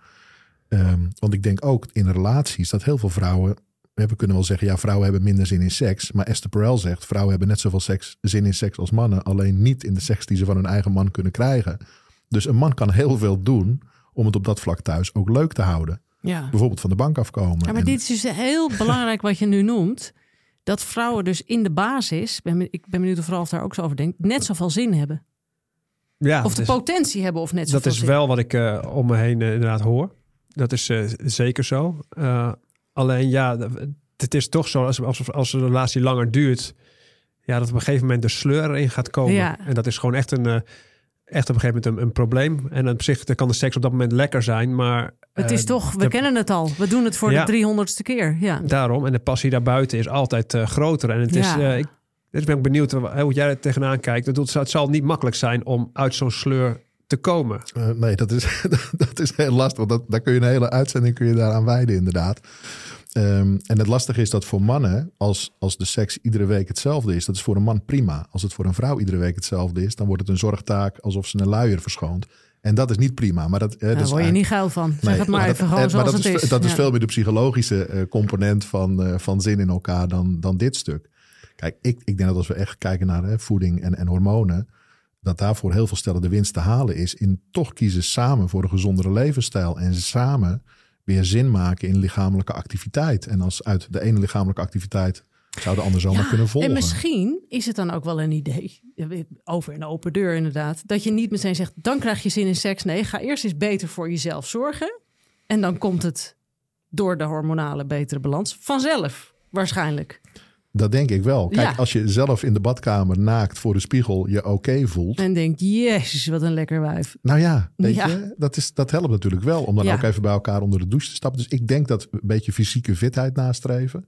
Ehm, want ik denk ook in relaties dat heel veel vrouwen. We kunnen wel zeggen, ja, vrouwen hebben minder zin in seks. Maar Esther Perel zegt, vrouwen hebben net zoveel seks, zin in seks als mannen. Alleen niet in de seks die ze van hun eigen man kunnen krijgen. Dus een man kan heel veel doen om het op dat vlak thuis ook leuk te houden. Ja. Bijvoorbeeld van de bank afkomen. Ja, maar En- dit is dus heel belangrijk wat je nu noemt. Dat vrouwen dus in de basis, ben, ik ben benieuwd of Ralf daar ook zo over denkt, net zoveel zin hebben. Ja, Of de potentie hebben of net dat zoveel is zin. wel wat ik eh, om me heen eh, inderdaad hoor. Dat is eh, zeker zo. Eh, alleen ja, het is toch zo als, als, als een relatie langer duurt. Ja, dat op een gegeven moment de sleur erin gaat komen. Ja. En dat is gewoon echt een, eh, echt op een gegeven moment een, een probleem. En op zich kan de seks op dat moment lekker zijn, maar... Het eh, is toch, we de- kennen het al. We doen het voor Ja. de driehonderdste keer. Ja. Daarom. En de passie daarbuiten is altijd eh, groter. En het is... Ja. eh, ik, dus ben ik benieuwd eh, hoe jij er tegenaan kijkt. Het zal niet makkelijk zijn om uit zo'n sleur te komen. Eh, nee, dat is, dat is heel lastig. Want dat, daar kun je een hele uitzending kun je daaraan wijden, inderdaad. Ehm, en het lastige is dat voor mannen, als, als de seks iedere week hetzelfde is, dat is voor een man prima. Als het voor een vrouw iedere week hetzelfde is, dan wordt het een zorgtaak alsof ze een luier verschoont. En dat is niet prima. Maar dat, eh, dat Daar word je niet geil van. Zeg Nee, het maar, dat- even gewoon eh, zoals maar dat het is. is. Dat is veel meer de psychologische eh, component van, eh, van zin in elkaar dan, dan dit stuk. Kijk, ik, ik denk dat als we echt kijken naar hè, voeding en, en hormonen, dat daarvoor heel veel stellen de winst te halen is in toch kiezen samen voor een gezondere levensstijl en samen weer zin maken in lichamelijke activiteit. En als uit de ene lichamelijke activiteit zou de ander zomaar Ja, kunnen volgen. En misschien is het dan ook wel een idee, over een open deur inderdaad, dat je niet meteen zegt, dan krijg je zin in seks. Nee, ga eerst eens beter voor jezelf zorgen. En dan komt het door de hormonale betere balans vanzelf, waarschijnlijk. Dat denk ik wel. Kijk, Ja. als je zelf in de badkamer naakt voor de spiegel je oké voelt. En denkt, jezus, wat een lekker wijf. Nou ja, weet Ja. je, dat, is, dat helpt natuurlijk wel om dan Ja. ook even bij elkaar onder de douche te stappen. Dus ik denk dat een beetje fysieke fitheid nastreven,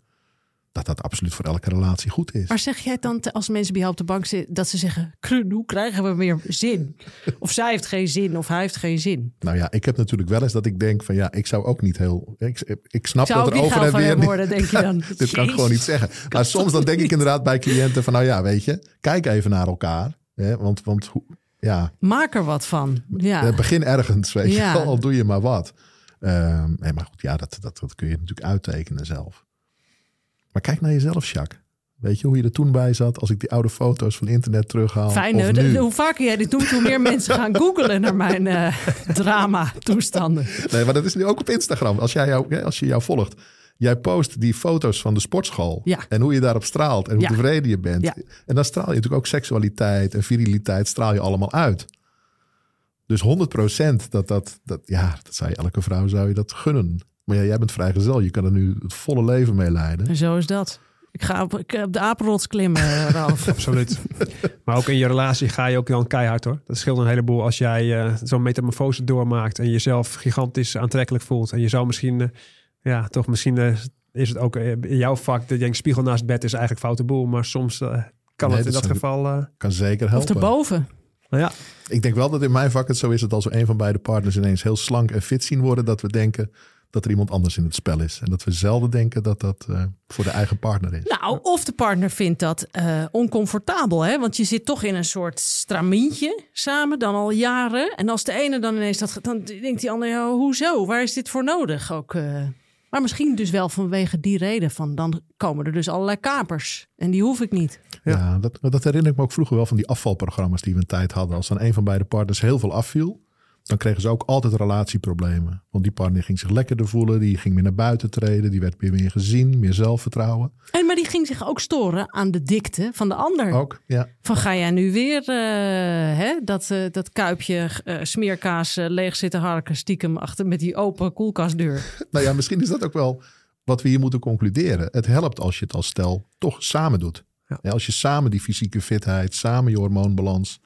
dat dat absoluut voor elke relatie goed is. Maar zeg jij dan als mensen bij jou op de bank zitten dat ze zeggen: hoe krijgen we meer zin? Of zij heeft geen zin of hij heeft geen zin. Nou ja, ik heb natuurlijk wel eens dat ik denk van ja, ik zou ook niet heel. Ik, ik snap Ik dat er over en weer. worden, denk je dan. Dit kan ik gewoon niet zeggen. Maar soms dan denk ik inderdaad bij cliënten van nou ja, weet je, kijk even naar elkaar. Hè, want, want hoe- ja, Maak er wat van. Ja. eh, begin ergens, weet Ja. je wel, al doe je maar wat. Ehm, nee, maar goed, ja, dat, dat, dat kun je natuurlijk uittekenen zelf. Maar kijk naar jezelf, Jacques. Weet je hoe je er toen bij zat als ik die oude foto's van internet terughaal? Fijn, of nu? Hoe vaker jij dit doet, hoe meer mensen gaan googlen naar mijn eh, drama-toestanden. Nee, maar dat is nu ook op Instagram. Als, jij jou, als je jou volgt. Jij post die foto's van de sportschool. Ja. En hoe je daarop straalt. En hoe Ja. tevreden je bent. Ja. En dan straal je natuurlijk ook seksualiteit en viriliteit straal je allemaal uit. Dus 100% dat, dat, dat, ja, dat zou je elke vrouw zou je dat gunnen. Maar ja, jij bent vrijgezel. Je kan er nu het volle leven mee leiden. En zo is dat. Ik ga op, ik, op de apenrots klimmen, eh, Ralf. Absoluut. maar ook in je relatie ga je ook dan keihard hoor. Dat scheelt een heleboel als jij eh, zo'n metamorfose doormaakt en jezelf gigantisch aantrekkelijk voelt. En je zou misschien, eh, ja, toch misschien is het ook in jouw vak dat je denkt spiegel naast het bed is eigenlijk foute boel. Maar soms kan Nee, het in dat geval. Kan zeker Of helpen. erboven. nou ja, Ik denk wel dat in mijn vak het zo is dat als we een van beide partners ineens heel slank en fit zien worden, dat we denken dat er iemand anders in het spel is. En dat we zelden denken dat dat eh, voor de eigen partner is. Nou, of de partner vindt dat eh, oncomfortabel, hè? Want je zit toch in een soort stramintje samen, dan al jaren. En als de ene dan ineens dat, dan denkt die ander, ja, hoezo? Waar is dit voor nodig? Ook, eh, maar misschien dus wel vanwege die reden van, dan komen er dus allerlei kapers. En die hoef ik niet. Ja, dat, dat herinner ik me ook vroeger wel van die afvalprogramma's die we een tijd hadden. Als dan een van beide partners heel veel afviel, dan kregen ze ook altijd relatieproblemen. Want die partner ging zich lekkerder voelen, die ging meer naar buiten treden, die werd weer meer gezien, meer zelfvertrouwen. En, maar die ging zich ook storen aan de dikte van de ander. Ook, ja. Van ga jij nu weer eh, hè, dat, eh, dat kuipje eh, smeerkaas leeg zitten harken stiekem achter met die open koelkastdeur. Nou ja, misschien is dat ook wel wat we hier moeten concluderen. Het helpt als je het als stel toch samen doet. Ja. Ja, als je samen die fysieke fitheid, samen je hormoonbalans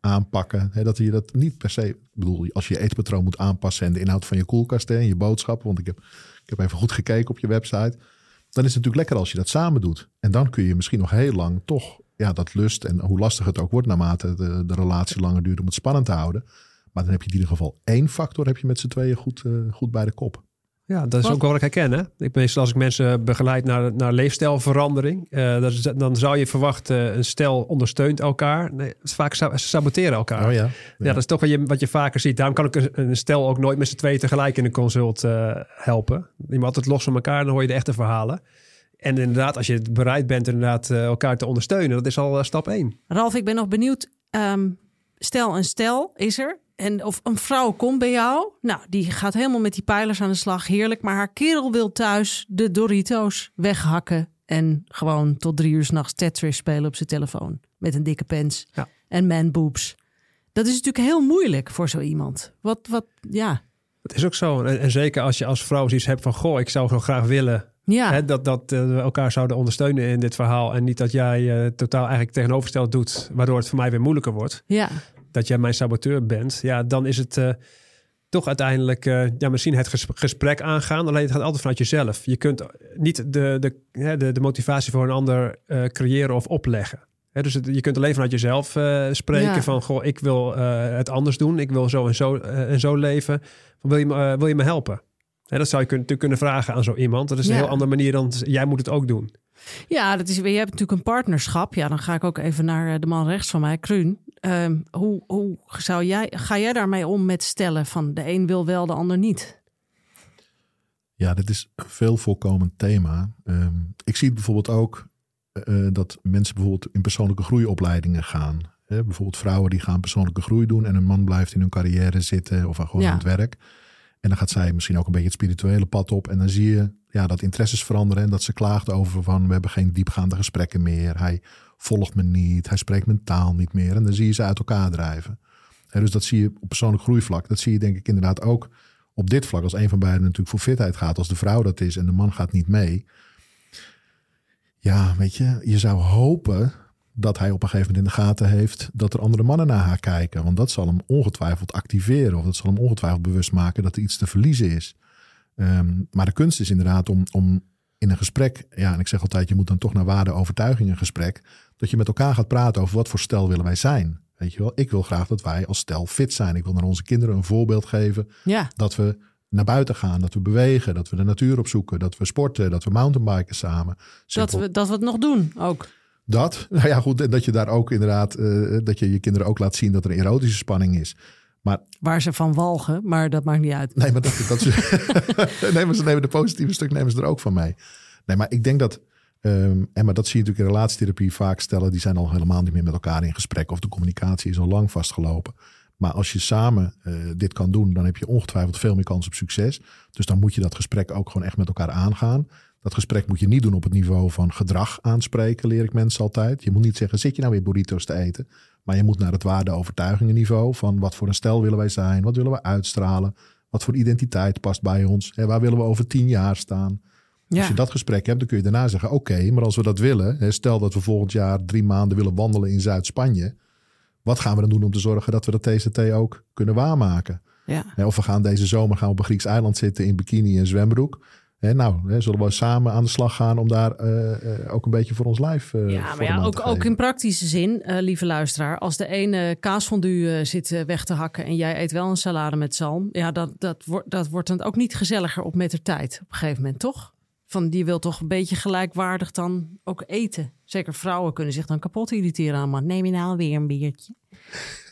aanpakken. Hè, dat je dat niet per se, bedoel, als je je eetpatroon moet aanpassen en de inhoud van je koelkast en je boodschappen, want ik heb, ik heb even goed gekeken op je website. Dan is het natuurlijk lekker als je dat samen doet. En dan kun je misschien nog heel lang toch ja, dat lust en hoe lastig het ook wordt naarmate de, de relatie langer duurt om het spannend te houden. Maar dan heb je in ieder geval één factor heb je met z'n tweeën goed, eh, goed bij de kop. Ja, dat is Wat- ook wel wat ik herken. Hè? Ik meestal als ik mensen begeleid naar, naar leefstijlverandering, eh, dat is- dan zou je verwachten, een stel ondersteunt elkaar. Nee, vaak sa- saboteren elkaar. Oh ja. Ja, dat is toch wat je, wat je vaker ziet. Daarom kan ik een, een stel ook nooit met z'n tweeën tegelijk in een consult eh, helpen. Je moet altijd los van elkaar, dan hoor je de echte verhalen. En inderdaad, als je bereid bent inderdaad eh, elkaar te ondersteunen, dat is al eh, stap één. Ralf, ik ben nog benieuwd. Ehm, stel een stel is er. En of een vrouw komt bij jou. Nou, die gaat helemaal met die pijlers aan de slag. Heerlijk. Maar haar kerel wil thuis de Doritos weghakken. En gewoon tot drie uur s'nachts Tetris spelen op zijn telefoon. Met een dikke pens. Ja. En man boobs. Dat is natuurlijk heel moeilijk voor zo iemand. Wat, wat, ja. Dat is ook zo. En, en zeker als je als vrouw zoiets hebt van... goh, ik zou zo graag willen Ja, Hè, dat dat eh, we elkaar zouden ondersteunen in dit verhaal. En niet dat jij eh, totaal eigenlijk tegenovergesteld doet, waardoor het voor mij weer moeilijker wordt. ja. Dat jij mijn saboteur bent. Ja, dan is het eh, toch uiteindelijk eh, ja, misschien het ges- gesprek aangaan. Alleen het gaat altijd vanuit jezelf. Je kunt niet de, de, hè, de, de motivatie voor een ander eh, creëren of opleggen. Hè, dus het- je kunt alleen vanuit jezelf spreken Ja. van... goh, ik wil het anders doen. Ik wil zo en zo, en zo leven. Wil je, me, wil je me helpen? Hè, dat zou je kun- natuurlijk kunnen vragen aan zo iemand. Dat is een Ja. heel andere manier dan jij moet het ook doen. Ja, dat is, je hebt natuurlijk een partnerschap. Ja, dan ga ik ook even naar de man rechts van mij, Kruun. Ehm, hoe hoe zou jij, ga jij daarmee om met stellen van de een wil wel, de ander niet? Ja, dit is een veel voorkomend thema. Ehm, ik zie bijvoorbeeld ook eh, dat mensen bijvoorbeeld in persoonlijke groeiopleidingen gaan. Hè, bijvoorbeeld vrouwen die gaan persoonlijke groei doen en een man blijft in hun carrière zitten of gewoon Ja. aan het werk. En dan gaat zij misschien ook een beetje het spirituele pad op. En dan zie je ja, dat interesses veranderen en dat ze klaagt over van we hebben geen diepgaande gesprekken meer. Hij volgt me niet, hij spreekt mijn taal niet meer. En dan zie je ze uit elkaar drijven. Hè, dus dat zie je op persoonlijk groeivlak. Dat zie je denk ik inderdaad ook op dit vlak. Als een van beiden natuurlijk voor fitheid gaat, als de vrouw dat is en de man gaat niet mee. Ja, weet je, je zou hopen dat hij op een gegeven moment in de gaten heeft dat er andere mannen naar haar kijken. Want dat zal hem ongetwijfeld activeren of dat zal hem ongetwijfeld bewust maken dat er iets te verliezen is. Ehm, maar de kunst is inderdaad om, om in een gesprek, ja, en ik zeg altijd, je moet dan toch naar waarde, overtuiging een gesprek, dat je met elkaar gaat praten over wat voor stel willen wij zijn. Weet je wel, ik wil graag dat wij als stel fit zijn. Ik wil naar onze kinderen een voorbeeld geven Ja, dat we naar buiten gaan, dat we bewegen, dat we de natuur opzoeken, dat we sporten, dat we mountainbiken samen. dat we, dat we het nog doen ook. Dat, nou ja, goed, en dat je daar ook inderdaad, eh, dat je je kinderen ook laat zien dat er een erotische spanning is. Maar Waar ze van walgen, maar dat maakt niet uit. nee, maar dat, dat is, nee, maar ze nemen de positieve stuk nemen ze er ook van mee. Nee, maar ik denk dat, ehm, en maar dat zie je natuurlijk in relatietherapie vaak stellen, die zijn al helemaal niet meer met elkaar in gesprek of de communicatie is al lang vastgelopen. Maar als je samen eh, dit kan doen, dan heb je ongetwijfeld veel meer kans op succes. Dus dan moet je dat gesprek ook gewoon echt met elkaar aangaan. Dat gesprek moet je niet doen op het niveau van gedrag aanspreken, leer ik mensen altijd. Je moet niet zeggen, zit je nou weer burritos te eten? Maar je moet naar het waarde-overtuigingen van wat voor een stel willen wij zijn? Wat willen we uitstralen? Wat voor identiteit past bij ons? Waar willen we over tien jaar staan? Ja, Als je dat gesprek hebt, dan kun je daarna zeggen: Oké, maar als we dat willen, hè, stel dat we volgend jaar drie maanden willen wandelen in Zuid-Spanje. Wat gaan we dan doen om te zorgen dat we dat TCT ook kunnen waarmaken? ja. Hè, of we gaan deze zomer gaan op een Grieks eiland zitten in bikini en zwembroek. Hè, nou, hè, zullen we samen aan de slag gaan om daar eh, eh, ook een beetje voor ons lijf eh Ja, maar ja, ook, ook in praktische zin, lieve luisteraar. Als de ene kaasfondue zit weg te hakken en jij eet wel een salade met zalm. Ja, dat, dat, wordt dat wordt dan ook niet gezelliger op met de tijd op een gegeven moment, toch? Van die wil toch een beetje gelijkwaardig dan ook eten. Zeker vrouwen kunnen zich dan kapot irriteren aan man. Neem je nou weer een biertje?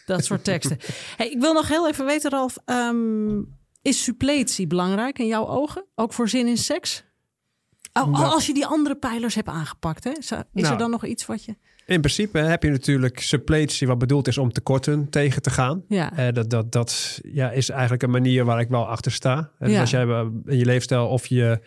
Dat soort teksten. Hey, ik wil nog heel even weten, Ralf. ehm, is suppletie belangrijk in jouw ogen? Ook voor zin in seks? Oh, Nou. als je die andere pijlers hebt aangepakt, hè? Is Nou. er dan nog iets wat je... In principe heb je natuurlijk suppletie wat bedoeld is om tekorten tegen te gaan. Ja, Eh, dat dat, dat ja, is eigenlijk een manier waar ik wel achter sta. Ja. als jij in je leefstijl of je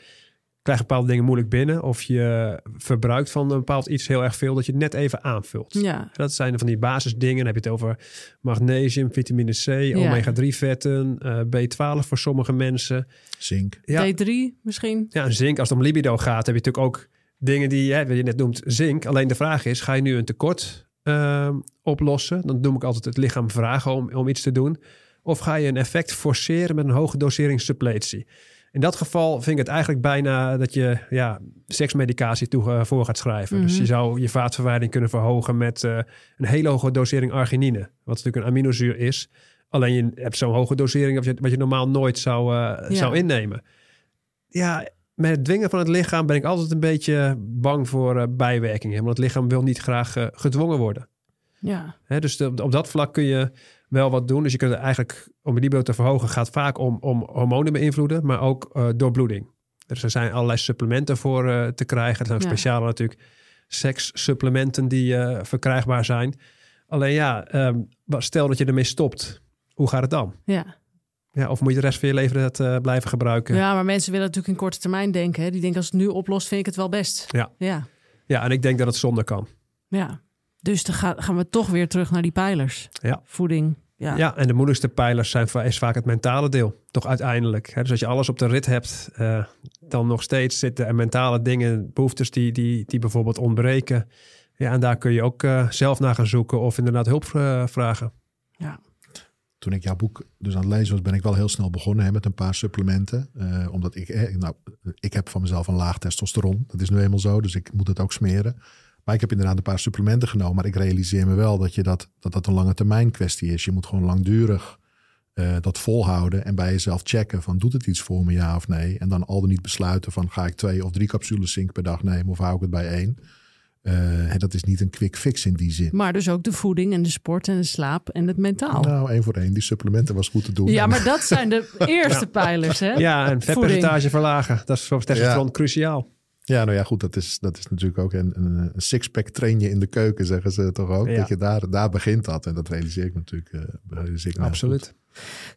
krijgt bepaalde dingen moeilijk binnen... of je verbruikt van een bepaald iets heel erg veel... dat je het net even aanvult. ja, Dat zijn van die basisdingen. Dan heb je het over magnesium, vitamine C, omega-3 vetten, eh, B12 voor sommige mensen. Zink. Ja, D3 misschien. ja, zink, als het om libido gaat, heb je natuurlijk ook dingen die hè, wat je net noemt zink. Alleen de vraag is, ga je nu een tekort ehm, oplossen? Dan noem ik altijd het lichaam vragen om, om iets te doen. Of ga je een effect forceren met een hoge dosering suppletie? In dat geval vind ik het eigenlijk bijna dat je ja, seksmedicatie toe, eh, voor gaat schrijven. Dus Mhm. je zou je vaatverwijding kunnen verhogen met eh, een hele hoge dosering arginine. Wat natuurlijk een aminozuur is. Alleen je hebt zo'n hoge dosering wat je, wat je normaal nooit zou, eh, Ja. zou innemen. Ja, met het dwingen van het lichaam ben ik altijd een beetje bang voor bijwerkingen. Want het lichaam wil niet graag gedwongen worden. Ja, Hè, dus de- op dat vlak kun je wel wat doen. Dus je kunt eigenlijk, om je libido te verhogen, gaat vaak om, om hormonen beïnvloeden, maar ook eh, doorbloeding. Dus er zijn allerlei supplementen voor eh, te krijgen. Er zijn ook Ja. speciale natuurlijk sekssupplementen die eh, verkrijgbaar zijn. Alleen ja, wat- stel dat je ermee stopt. Hoe gaat het dan? ja. Ja, of moet je de rest van je leven dat blijven gebruiken? ja, maar mensen willen natuurlijk in korte termijn denken. Hè? Die denken als het nu oplost, vind ik het wel best. Ja. Ja, Ja, en ik denk dat het zonder kan. ja. Dus dan ga- gaan we toch weer terug naar die pijlers. Ja. Voeding. Ja. Ja, en de moeilijkste pijlers zijn, is vaak het mentale deel. Toch uiteindelijk. Hè? Dus als je alles op de rit hebt, eh, dan nog steeds zitten er mentale dingen, behoeftes die, die, die bijvoorbeeld ontbreken. Ja, en daar kun je ook eh, zelf naar gaan zoeken of inderdaad hulp eh, vragen. Toen ik jouw boek dus aan het lezen was, ben ik wel heel snel begonnen hè, met een paar supplementen. Eh, omdat ik, eh, nou, ik heb van mezelf een laag testosteron. Dat is nu eenmaal zo, dus ik moet het ook smeren. Maar ik heb inderdaad een paar supplementen genomen. Maar ik realiseer me wel dat je dat, dat, dat een lange termijn kwestie is. Je moet gewoon langdurig eh, dat volhouden en bij jezelf checken van doet het iets voor me ja of nee. En dan al dan niet besluiten van ga ik twee of drie capsules zink per dag nemen of hou ik het bij één. Eh, hè, dat is niet een quick fix in die zin. Maar dus ook de voeding en de sport en de slaap en het mentaal. Nou, één voor één. Die supplementen was goed te doen. Ja, maar dat zijn de eerste pijlers, hè? Ja, en vetpercentage verlagen. Dat is voor testosteron Ja. cruciaal. Ja, nou ja, goed, dat is, dat is natuurlijk ook een, een, sixpack train je in de keuken, zeggen ze toch ook. Ja. Dat je daar, daar begint dat. En dat realiseer ik natuurlijk. eh, realiseer ik me heel Absoluut.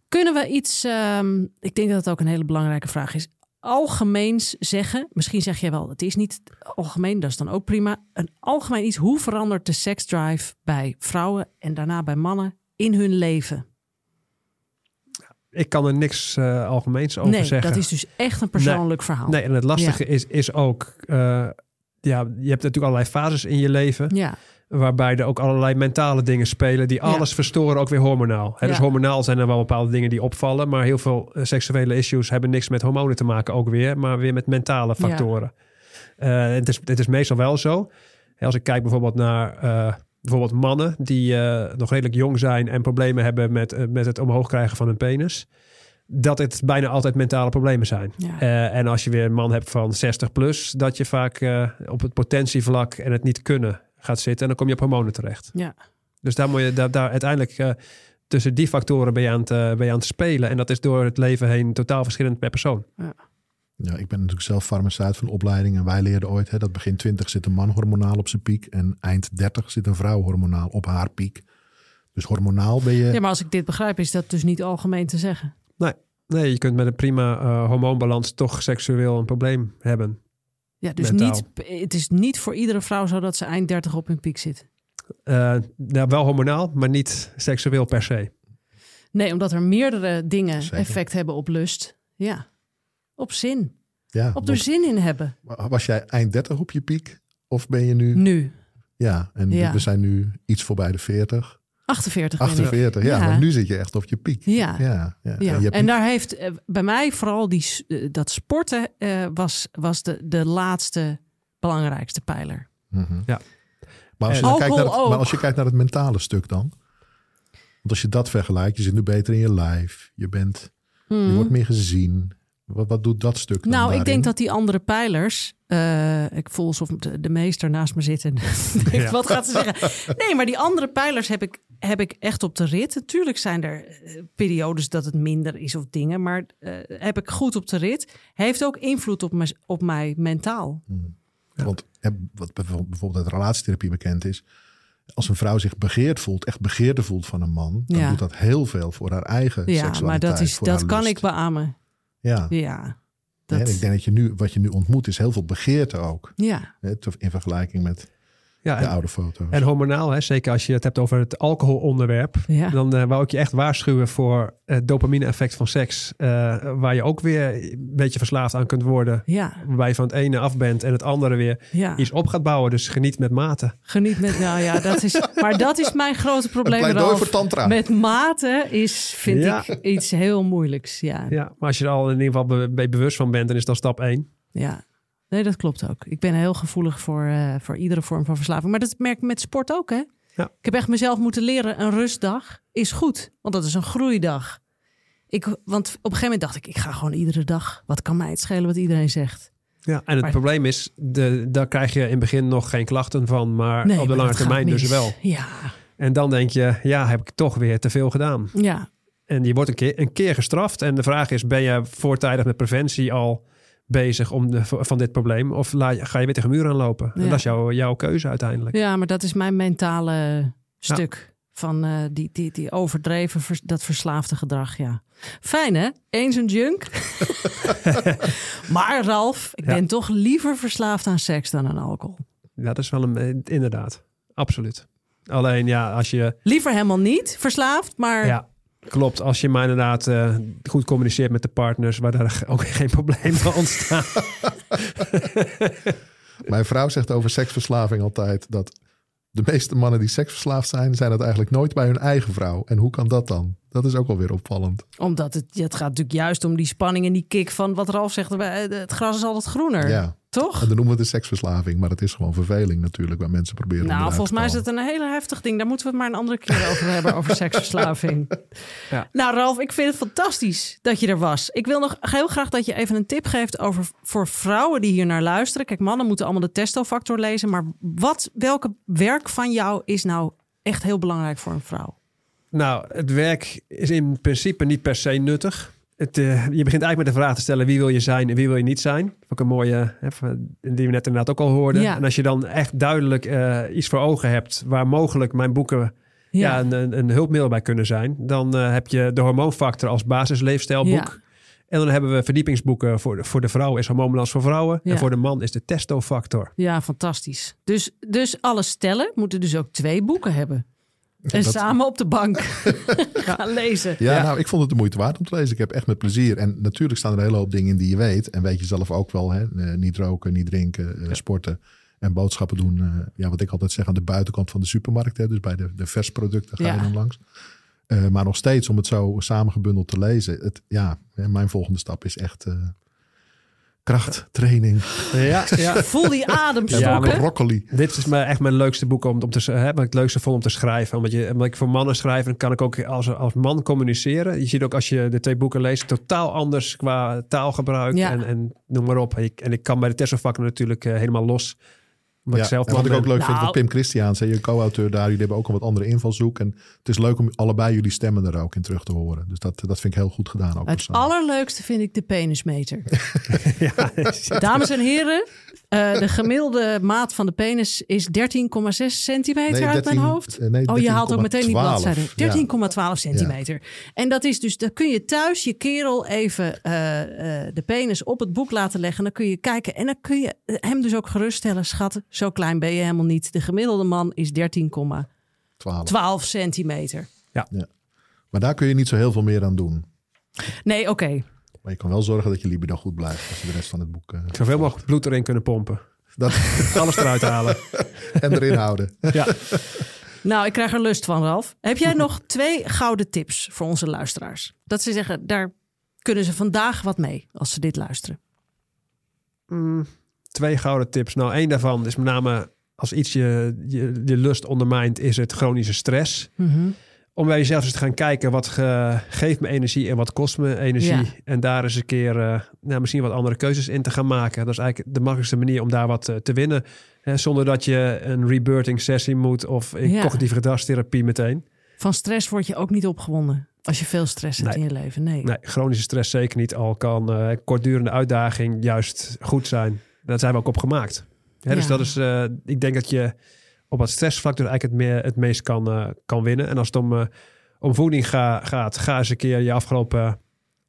Kunnen we iets, ehm, ik denk dat het ook een hele belangrijke vraag is, algemeens zeggen, misschien zeg jij wel, het is niet algemeen, dat is dan ook prima, een algemeen iets, hoe verandert de seksdrive bij vrouwen en daarna bij mannen in hun leven? Ik kan er niks eh, algemeens over nee, zeggen. dat is dus echt een persoonlijk verhaal. Nee, en het lastige is, is ook... eh, ja, je hebt natuurlijk allerlei fases in je leven... Ja, waarbij er ook allerlei mentale dingen spelen... die alles verstoren, ook weer hormonaal. Dus hormonaal zijn er wel bepaalde dingen die opvallen... maar heel veel eh, seksuele issues hebben niks met hormonen te maken ook weer... maar weer met mentale factoren. Eh, het, is, het is meestal wel zo. Als ik kijk bijvoorbeeld naar uh, bijvoorbeeld mannen die uh, nog redelijk jong zijn en problemen hebben met, met het omhoog krijgen van hun penis. Dat het bijna altijd mentale problemen zijn. Ja. en als je weer een man hebt van 60 plus, dat je vaak op het potentievlak en het niet kunnen gaat zitten. En dan kom je op hormonen terecht. Ja. Dus daar moet je daar, daar uiteindelijk tussen die factoren je, aan het, je aan het spelen. En dat is door het leven heen totaal verschillend per persoon. Ja. Ja, ik ben natuurlijk zelf farmaceut van opleiding. En wij leerden ooit hè, dat begin 20 zit een man hormonaal op zijn piek. En eind 30 zit een vrouw hormonaal op haar piek. Dus hormonaal ben je. Ja, maar als ik dit begrijp, is dat dus niet algemeen te zeggen. Nee, nee je kunt met een prima uh, hormoonbalans toch seksueel een probleem hebben. Ja, dus niet, het is niet voor iedere vrouw zo dat ze eind 30 op hun piek zit. Uh, ja, wel hormonaal, maar niet seksueel per se. Nee, omdat er meerdere dingen Zeker. effect hebben op lust. Ja. Op zin. Ja, op er zin in hebben. Was jij eind 30 op je piek? Of ben je nu... Nu. Ja, en Ja. we zijn nu iets voorbij de 40. 48. ben ik. 48, ja. Ja. Maar nu zit je echt op je piek. Ja. Ja, ja. Ja. En je hebt En daar heeft eh, bij mij vooral die, eh, dat sporten eh, was, was de, de laatste belangrijkste pijler. Mhm. Ja. Maar, als je kijkt naar het, maar als je kijkt naar het mentale stuk dan. Want als je dat vergelijkt, je zit nu beter in je lijf. Je, bent, je Mhm. wordt meer gezien. Wat, wat doet dat stuk dan Nou, ik denk dat die andere pijlers. eh, ik voel alsof de, de meester naast me zit en denkt, Ja. wat gaat ze zeggen? Nee, maar die andere pijlers heb ik, heb ik echt op de rit. Natuurlijk zijn er eh, periodes dat het minder is of dingen, maar eh, heb ik goed op de rit. Heeft ook invloed op, me, op mij mentaal. Want hè, wat bijvoorbeeld bijvoorbeeld uit relatietherapie bekend is. Als een vrouw zich begeerd voelt, echt begeerde voelt van een man. Dan Ja. doet dat heel veel voor haar eigen Ja, maar seksualiteit. dat, is, voor dat haar kan lust. ik beamen. Ja. Ja, dat, ik denk dat je nu, wat je nu ontmoet is heel veel begeerte ook. ja. In vergelijking met Ja, de en, oude foto's. en hormonaal, hè, zeker als je het hebt over het alcoholonderwerp. Ja. Dan eh, wou ik je echt waarschuwen voor het dopamine-effect van seks. eh, waar je ook weer een beetje verslaafd aan kunt worden. Ja, Waarbij je van het ene af bent en het andere weer ja. iets op gaat bouwen. Dus geniet met mate. Geniet met, nou ja, dat is, maar dat is mijn grote probleem. voor tantra. Met mate is, vind Ja. ik, iets heel moeilijks. Ja. Ja, maar als je er al in ieder geval be- be- bewust van bent, dan is dat stap één. ja. Nee, dat klopt ook. Ik ben heel gevoelig voor, eh, voor iedere vorm van verslaving. Maar dat merk ik met sport ook, hè? Ja. Ik heb echt mezelf moeten leren, een rustdag is goed. Want dat is een groeidag. Ik, want op een gegeven moment dacht ik, ik ga gewoon iedere dag. Wat kan mij het schelen wat iedereen zegt? Ja, en het Maar- probleem is, de, daar krijg je in het begin nog geen klachten van, maar Nee, op de maar lange termijn dus wel. Ja, En dan denk je, ja, heb ik toch weer te veel gedaan. ja. En je wordt een keer, een keer gestraft. En de vraag is, ben je voortijdig met preventie al bezig om de, van dit probleem? Of je- ga je weer tegen de muur aanlopen? En dat is jouw, jouw keuze uiteindelijk. ja, maar dat is mijn mentale stuk. Van eh, die, die, die overdreven, vers- dat verslaafde gedrag, ja. Fijn hè? Eens een junk. maar Ralf, ik Ja. ben toch liever verslaafd aan seks dan aan alcohol. Ja, dat is wel een, eh, inderdaad. Absoluut. Alleen ja, als je, Liever helemaal niet verslaafd, maar ja, klopt. Als je maar inderdaad eh, goed communiceert met de partners, waar daar ook geen problemen ontstaan. Mijn vrouw zegt over seksverslaving altijd dat de meeste mannen die seksverslaafd zijn, zijn dat eigenlijk nooit bij hun eigen vrouw. En hoe kan dat dan? Dat is ook wel weer opvallend. omdat het, het gaat natuurlijk juist om die spanning en die kick van wat Ralf zegt, eh, het gras is altijd groener. Ja, Toch? en dan noemen we het seksverslaving, maar het is gewoon verveling natuurlijk, waar mensen proberen om Nou, volgens mij is het een hele heftig ding. Daar moeten we het maar een andere keer over hebben, over seksverslaving. Ja. Nou, Ralf, ik vind het fantastisch dat je er was. Ik wil nog heel graag dat je even een tip geeft over voor vrouwen die hier naar luisteren. Kijk, mannen moeten allemaal de testofactor lezen. Maar wat, welke werk van jou is nou echt heel belangrijk voor een vrouw? Nou, het werk is in principe niet per se nuttig. Het, eh, je begint eigenlijk met de vraag te stellen wie wil je zijn en wie wil je niet zijn. Ook een mooie, hè, die we net inderdaad ook al hoorden. Ja. En als je dan echt duidelijk eh, iets voor ogen hebt waar mogelijk mijn boeken ja. een, een, een hulpmiddel bij kunnen zijn, dan eh, heb je de hormoonfactor als basisleefstijlboek. Ja. En dan hebben we verdiepingsboeken voor de, voor de vrouw is hormoonbalans voor vrouwen. En voor de man is de testofactor. Ja, fantastisch. Dus, dus alle stellen moeten dus ook twee boeken hebben. En Dat- samen op de bank gaan lezen. Ja, Ja. nou, ik vond het de moeite waard om te lezen. Ik heb echt met plezier. En natuurlijk staan er een hele hoop dingen in die je weet. En weet je zelf ook wel, hè? Eh, niet roken, niet drinken, eh, sporten en boodschappen doen. eh, ja, wat ik altijd zeg aan de buitenkant van de supermarkt. Hè? Dus bij de, de versproducten ga Ja. je dan langs. Eh, maar nog steeds om het zo samengebundeld te lezen. Het, ja, hè, mijn volgende stap is echt... eh, krachttraining Ja, ja. Voel die adem Ja, broccoli. Dit is mijn, echt mijn leukste boek om, om te, ik het leukste vond om te schrijven. Omdat, je, omdat ik voor mannen schrijf, dan kan ik ook als, als man communiceren. Je ziet ook als je de twee boeken leest, totaal anders qua taalgebruik Ja. en, en noem maar op. En ik, en ik kan bij de Tesselvakken natuurlijk eh, helemaal los. Omdat Ja, ik zelf en wat ik ook leuk vind, Nou. dat Pim Christiaans, hè, je co-auteur daar, jullie hebben ook een wat andere invalshoek. En het is leuk om allebei jullie stemmen er ook in terug te horen. Dus dat, dat vind ik heel goed gedaan ook. Het allerleukste vind ik de penismeter. ja, Dames en heren, eh, de gemiddelde maat van de penis is 13,6 centimeter Nee, uit 13 mijn hoofd. eh, nee, oh, je haalt ook meteen die 13,12. bladzijde. Ja. 13,12 centimeter. En dat is dus, dan kun je thuis je kerel even eh, eh, de penis op het boek laten leggen. Dan kun je kijken en dan kun je hem dus ook geruststellen. Schat, zo klein ben je helemaal niet. De gemiddelde man is 13,12 12. centimeter. Maar daar kun je niet zo heel veel meer aan doen. Nee, oké. Maar je kan wel zorgen dat je libido goed blijft als je de rest van het boek... eh, zoveel mogelijk bloed erin kunnen pompen. dat, Alles eruit halen. en erin houden. Ja. Nou, ik krijg er lust van, Ralf. Heb jij nog twee gouden tips voor onze luisteraars? Dat ze zeggen, daar kunnen ze vandaag wat mee als ze dit luisteren. Mm, twee gouden tips. Nou, één daarvan is met name als iets je, je, je lust ondermijnt, is het chronische stress. Om bij jezelf eens te gaan kijken, wat ge- geeft me energie en wat kost me energie. Ja. En daar eens een keer eh, nou, misschien wat andere keuzes in te gaan maken. Dat is eigenlijk de makkelijkste manier om daar wat eh, te winnen. Hè, zonder dat je een rebirthing sessie moet of een Ja. cognitieve gedragstherapie meteen. Van stress word je ook niet opgewonden als je veel stress hebt Nee. in je leven. Nee. Nee, chronische stress zeker niet. Al kan eh, kortdurende uitdaging juist goed zijn. Daar zijn we ook op gemaakt. Hè, Dus dat is, eh, ik denk dat je op het stressvlak dus eigenlijk het, meer, het meest kan, eh, kan winnen. En als het om, eh, om voeding ga, gaat, ga eens een keer je afgelopen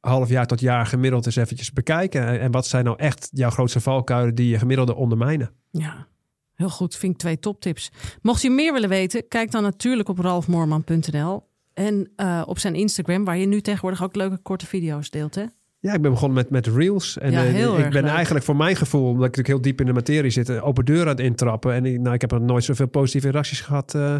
half jaar tot jaar gemiddeld eens eventjes bekijken. En, en wat zijn nou echt jouw grootste valkuilen die je gemiddelde ondermijnen? Ja, heel goed. Vind ik twee toptips. Mocht je meer willen weten, kijk dan natuurlijk op ralfmoorman.nl. En op zijn Instagram, waar je nu tegenwoordig ook leuke korte video's deelt. Hè? Ja, ik ben begonnen met, met reels. En Ja, eh, heel ik erg ben leuk. eigenlijk voor mijn gevoel, omdat ik natuurlijk heel diep in de materie zit, een open deur aan het intrappen. En ik, nou, ik heb er nooit zoveel positieve reacties gehad. eh,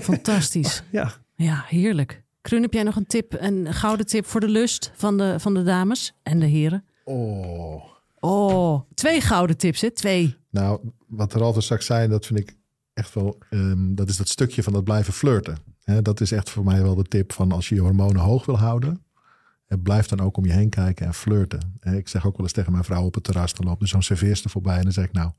Fantastisch. ja, Ja, heerlijk. Kruun, heb jij nog een tip, een gouden tip voor de lust van de, van de dames en de heren? Oh. Oh, twee gouden tips, hè? Twee. Nou, wat Ralf er straks zei, dat vind ik echt wel... ehm, dat is dat stukje van dat blijven flirten. Hè, dat is echt voor mij wel de tip van als je je hormonen hoog wil houden... eh, blijf dan ook om je heen kijken en flirten. Ik zeg ook wel eens tegen mijn vrouw op het terras... dan loopt er zo'n serveerster voorbij en dan zeg ik... nou,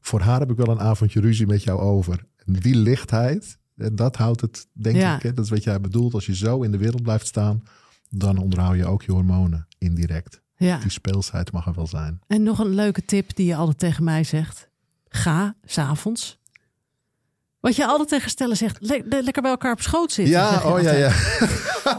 voor haar heb ik wel een avondje ruzie met jou over. En die lichtheid, dat houdt het, denk Ja. ik. Hè, dat is wat jij bedoelt. Als je zo in de wereld blijft staan... dan onderhoud je ook je hormonen indirect. Ja. Die speelsheid mag er wel zijn. En nog een leuke tip die je altijd tegen mij zegt. Ga s'avonds. Wat je altijd tegen stellen zegt. le- le- lekker bij elkaar op schoot zitten. Ja, oh ja, altijd. ja.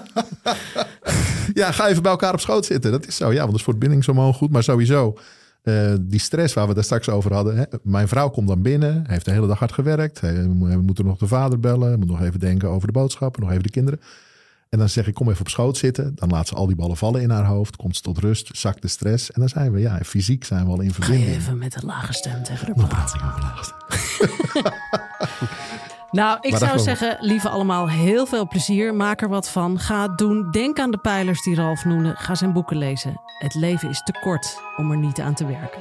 ja, ga even bij elkaar op schoot zitten. Dat is zo, ja, want dat is voor het goed. Maar sowieso, eh, die stress waar we daar straks over hadden. Hè? Mijn vrouw komt dan binnen, heeft de hele dag hard gewerkt. Hij- We moeten nog de vader bellen, moet nog even denken over de boodschappen, nog even de kinderen. En dan zeg ik, kom even op schoot zitten. Dan laat ze al die ballen vallen in haar hoofd. Komt ze tot rust, zakt de stress. En dan zijn we, ja, fysiek zijn we al in Ga je verbinding. even met een lage stem tegen de praten. Nou, ik Maar zou zeggen, lieve allemaal, heel veel plezier. Maak er wat van. Ga het doen. Denk aan de pijlers die Ralf noemde. Ga zijn boeken lezen. Het leven is te kort om er niet aan te werken.